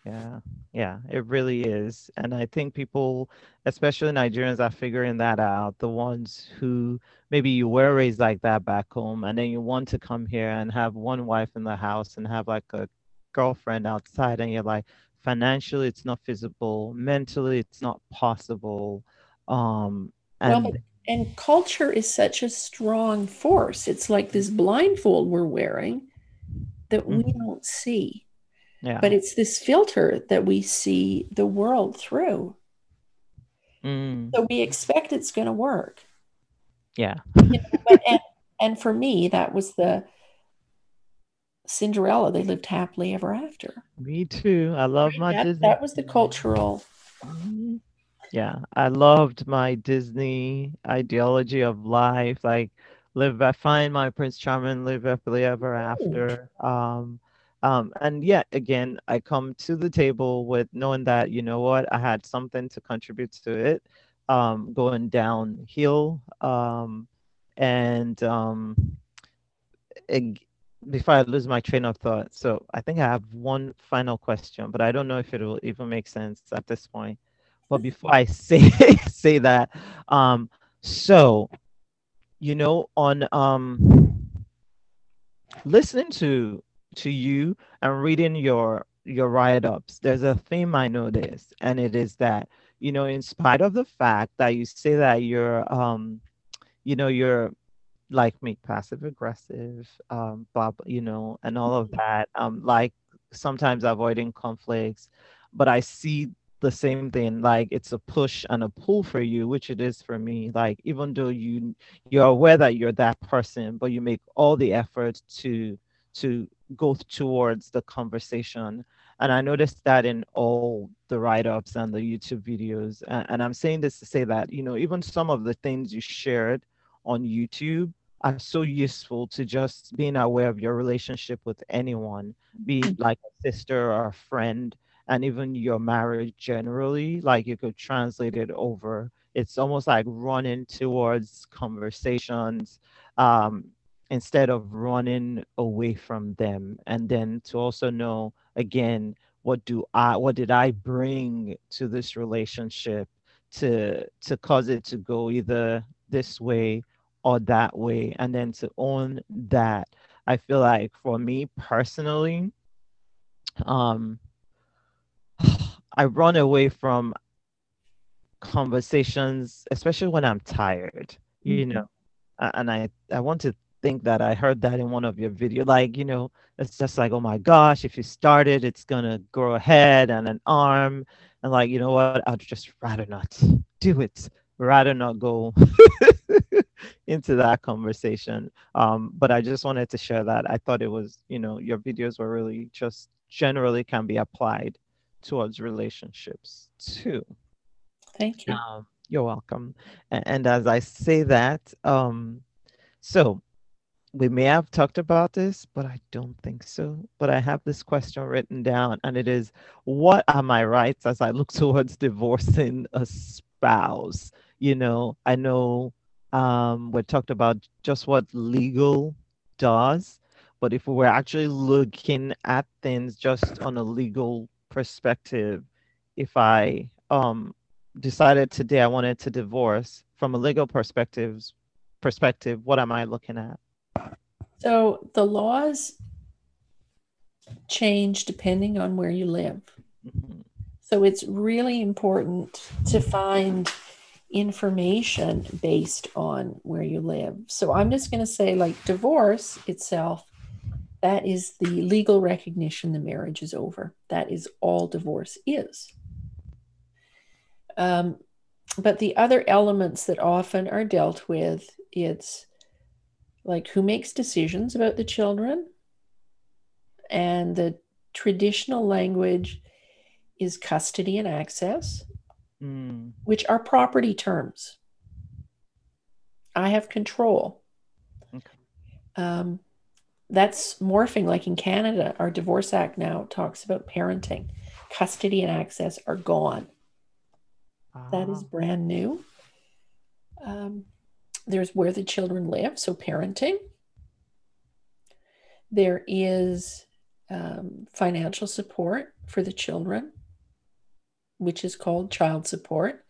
Speaker 1: Yeah. Yeah. It really is. And I think people, especially Nigerians, are figuring that out. The ones who maybe you were raised like that back home, and then you want to come here and have one wife in the house and have like a girlfriend outside, and you're like, financially, it's not feasible. Mentally, it's not possible. Um, and
Speaker 2: but- And culture is such a strong force. It's like this blindfold we're wearing that we
Speaker 1: Mhm.
Speaker 2: don't see.
Speaker 1: yeah.
Speaker 2: but it's this filter that we see the world through.
Speaker 1: Mm,
Speaker 2: So we expect it's going to work.
Speaker 1: yeah.
Speaker 2: You know, but, and, and for me, that was the Cinderella. They lived happily ever after.
Speaker 1: Me too. I love my
Speaker 2: that,
Speaker 1: Disney.
Speaker 2: that was the cultural.
Speaker 1: Yeah, I loved my Disney ideology of life, like live, I find my Prince Charming, live happily ever after. Um, um, and yet again, I come to the table with knowing that, you know what, I had something to contribute to it, um, going downhill. Um, and um, ag- before I lose my train of thought, so I think I have one final question, but I don't know if it will even make sense at this point. But before I say say that, um, so you know, on um, listening to to you and reading your your write-ups, there's a theme I noticed, and it is that you know, in spite of the fact that you say that you're um, you know, you're like me, passive aggressive, um, blah, you know, and all of that, um, like sometimes avoiding conflicts, but I see the same thing like it's a push and a pull for you which it is for me like even though you you're aware that you're that person but you make all the effort to to go towards the conversation. And i noticed that in all the write-ups and the youtube videos and, and i'm saying this to say that you know even some of the things you shared on youtube are so useful to just being aware of your relationship with anyone be like a sister or a friend and even your marriage generally like you could translate it over. It's almost like running towards conversations um, instead of running away from them. And then to also know again what do i what did i bring to this relationship to to cause it to go either this way or that way? And then to own that i feel like for me personally um i run away from conversations especially when i'm tired you mm-hmm. know and i i want to think that i heard that in one of your videos like you know it's just like oh my gosh if you start it, it's gonna grow a head and an arm and like you know what? I'd just rather not do it rather not go into that conversation. Um but i just wanted to share that. I thought it was you know your videos were really just generally can be applied towards relationships too
Speaker 2: thank you um,
Speaker 1: you're welcome and, and, as i say that um so we may have talked about this, but I don't think so. But I have this question written down, and it is What are my rights as I look towards divorcing a spouse? You know, I know um, we talked about just what legal does, but if we were actually looking at things just on a legal perspective, if I um, decided today I wanted to divorce from a legal perspective, perspective, what am I looking at?
Speaker 2: So the laws change depending on where you live. Mm-hmm. So it's really important to find information based on where you live. So I'm just going to say, like, divorce itself, that is the legal recognition the marriage is over. That is all divorce is. Um, but the other elements that often are dealt with, it's like who makes decisions about the children. And the traditional language is custody and access, mm. which are property terms. I have control. Okay. Um, that's morphing. Like in Canada, our Divorce Act now talks about parenting. Custody and access are gone. That is ah. brand new. Um, there's where the children live, so parenting. There is um, financial support for the children, which is called child support.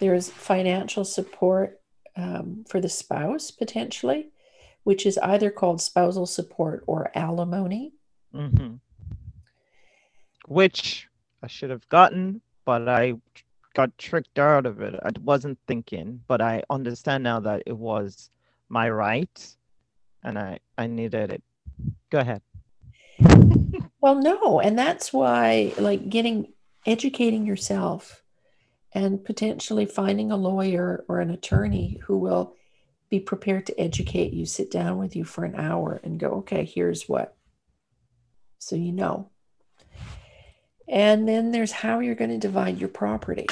Speaker 2: There's financial support um, for the spouse, potentially, which is either called spousal support or alimony. Mm-hmm.
Speaker 1: Which I should have gotten, but I got tricked out of it. I wasn't thinking, but I understand now that it was my right and I, I needed it. Go ahead.
Speaker 2: well, no. And that's why, like, getting educating yourself and potentially finding a lawyer or an attorney who will be prepared to educate you, sit down with you for an hour and go, okay, here's what. So you know. And then there's how you're going to divide your property.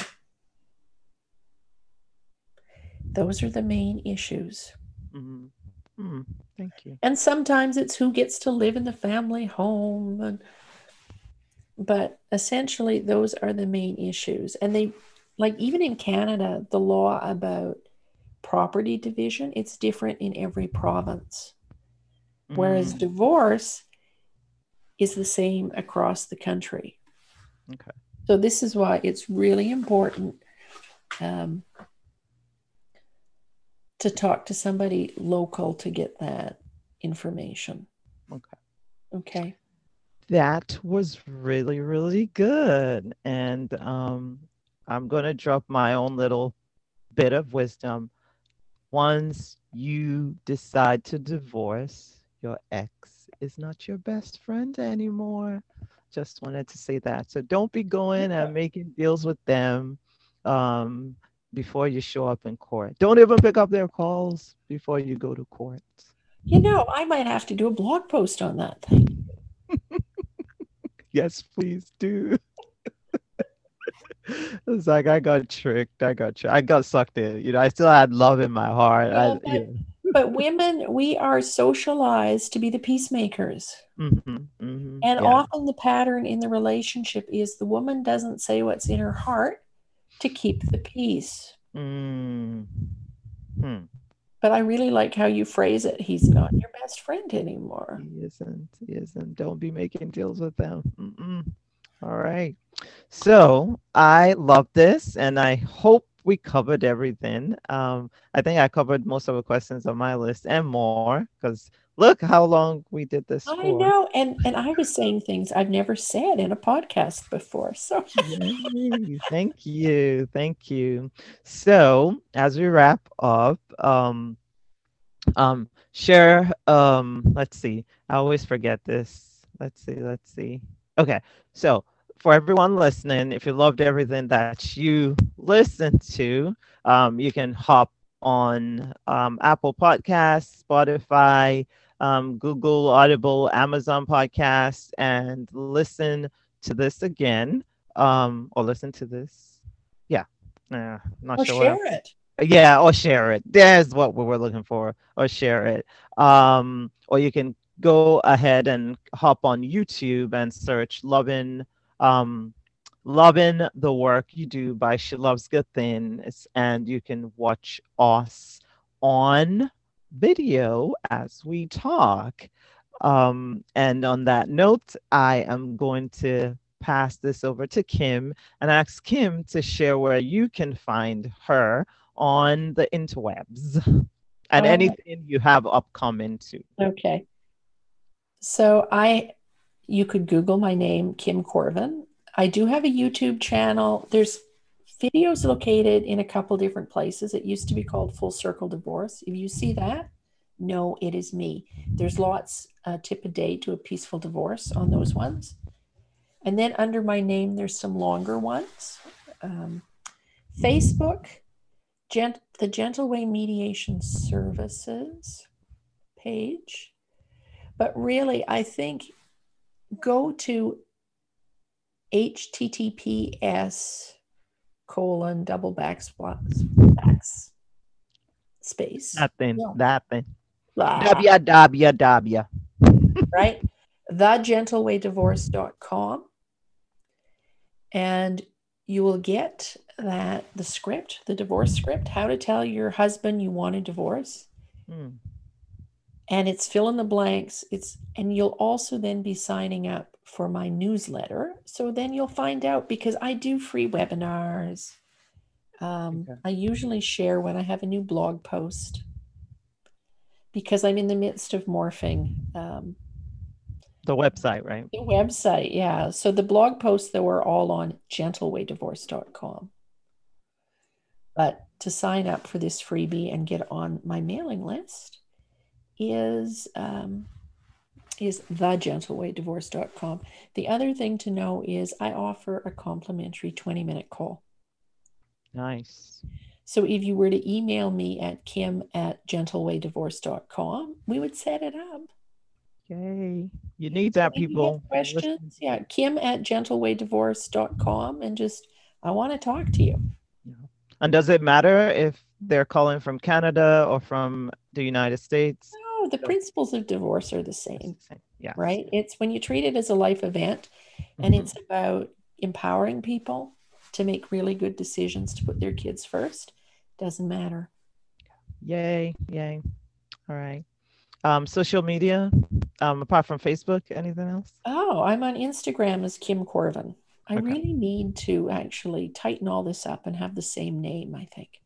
Speaker 2: Those are the main issues.
Speaker 1: Mm-hmm. Mm-hmm. Thank you.
Speaker 2: And sometimes it's who gets to live in the family home. And, but essentially, those are the main issues. And they, like, even in Canada, the law about property division, it's different in every province. Mm-hmm. Whereas divorce is the same across the country.
Speaker 1: Okay.
Speaker 2: So, this is why it's really important um, to talk to somebody local to get that information.
Speaker 1: Okay.
Speaker 2: Okay.
Speaker 1: That was really, really good. And um, I'm going to drop my own little bit of wisdom. Once you decide to divorce, your ex is not your best friend anymore. Just wanted to say that. So don't be going and making deals with them. Um, before you show up in court. Don't even pick up their calls before you go to court.
Speaker 2: You know, I might have to do a blog post on that thing.
Speaker 1: yes, please do. it's like I got tricked. I got tricked. I got sucked in. You know, I still had love in my heart. I,
Speaker 2: but,
Speaker 1: you know.
Speaker 2: but women, we are socialized to be the peacemakers.
Speaker 1: Mhm, mhm,
Speaker 2: And
Speaker 1: yeah.
Speaker 2: often the pattern in the relationship is the woman doesn't say what's in her heart to keep the peace.
Speaker 1: Mm. Hmm.
Speaker 2: But I really like how you phrase it. He's not your best friend anymore.
Speaker 1: He isn't. He isn't. Don't be making deals with them. Mm-mm. All right. So I love this, and I hope we covered everything. Um, I think I covered most of the questions on my list and more. Because look how long we did this
Speaker 2: I
Speaker 1: for.
Speaker 2: know. And and I was saying things I've never said in a podcast before. So
Speaker 1: Thank you. Thank you. So as we wrap up, um, um, share, um, let's see. I always forget this. Let's see, let's see. Okay. So for everyone listening, if you loved everything that you listened to, um, you can hop on um, Apple Podcasts, Spotify, um, Google Audible, Amazon Podcasts, and listen to this again um or listen to this yeah uh, not
Speaker 2: or
Speaker 1: sure what
Speaker 2: share
Speaker 1: else.
Speaker 2: it.
Speaker 1: yeah or share it there's what we were looking for or share it um or you can go ahead and hop on youtube and search loving um loving the work you do by she loves good things and you can watch us on video as we talk um and on that note i am going to pass this over to kim and ask kim to share where you can find her on the interwebs and
Speaker 2: Oh.
Speaker 1: anything you have upcoming too
Speaker 2: Okay. So I you could Google my name, Kim Corvin. I do have a YouTube channel. There's videos located in a couple different places. It used to be called Full Circle Divorce. If you see that, no, it is me. There's lots uh, tip a day to a peaceful divorce on those ones. And then under my name, there's some longer ones. Um, Facebook, Gent- the Gentle Way Mediation Services page. But really, I think go to https colon double backslash backs space.
Speaker 1: That thing
Speaker 2: No.
Speaker 1: that thing.
Speaker 2: Blah,
Speaker 1: www
Speaker 2: right? thegentlewaydivorce.com and you will get that the script the divorce script how to tell your husband you want a divorce.
Speaker 1: Hmm.
Speaker 2: And it's fill in the blanks. It's and you'll also then be signing up for my newsletter. So then you'll find out because i do free webinars. Um,
Speaker 1: Okay.
Speaker 2: i usually share when i have a new blog post because i'm in the midst of morphing um,
Speaker 1: the website right?
Speaker 2: the website yeah. So the blog posts that were all on gentlewaydivorce.com but to sign up for this freebie and get on my mailing list is um, is thegentlewaydivorce.com. The other thing to know is I offer a complimentary 20 minute call.
Speaker 1: nice
Speaker 2: So if you were to email me at kim at gentlewaydivorce.com, we would set it up.
Speaker 1: yay you need that people
Speaker 2: questions, yeah, kim at gentlewaydivorce.com and just, I want to talk to you.
Speaker 1: and does it matter if they're calling from canada or from the united states
Speaker 2: No, the principles of divorce are the same.
Speaker 1: yeah
Speaker 2: right? It's when you treat it as a life event and
Speaker 1: Mhm.
Speaker 2: it's about empowering people to make really good decisions to put their kids first. Doesn't matter.
Speaker 1: Yay, yay. All right. Um, social media, um, apart from Facebook, anything else?
Speaker 2: Oh, I'm on Instagram as Kim Corvin. I
Speaker 1: Okay.
Speaker 2: really need to actually tighten all this up and have the same name, I think.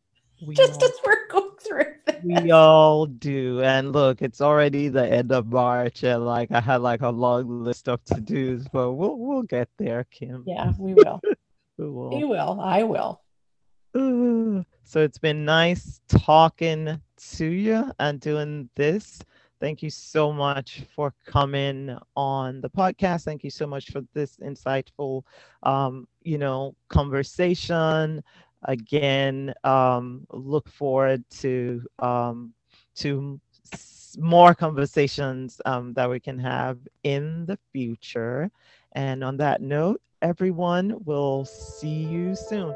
Speaker 1: We
Speaker 2: Just
Speaker 1: all,
Speaker 2: as we're going through
Speaker 1: we all do. And look, it's already the end of March, and like I had like a long list of to dos, but we'll we'll get there, Kim.
Speaker 2: Yeah, we will.
Speaker 1: We will.
Speaker 2: We will. I will.
Speaker 1: So it's been nice talking to you and doing this. Thank you so much for coming on the podcast. Thank you so much for this insightful, um, you know, conversation. Again, um, look forward to um, to more conversations um, that we can have in the future. And on that note, everyone, we'll see you soon.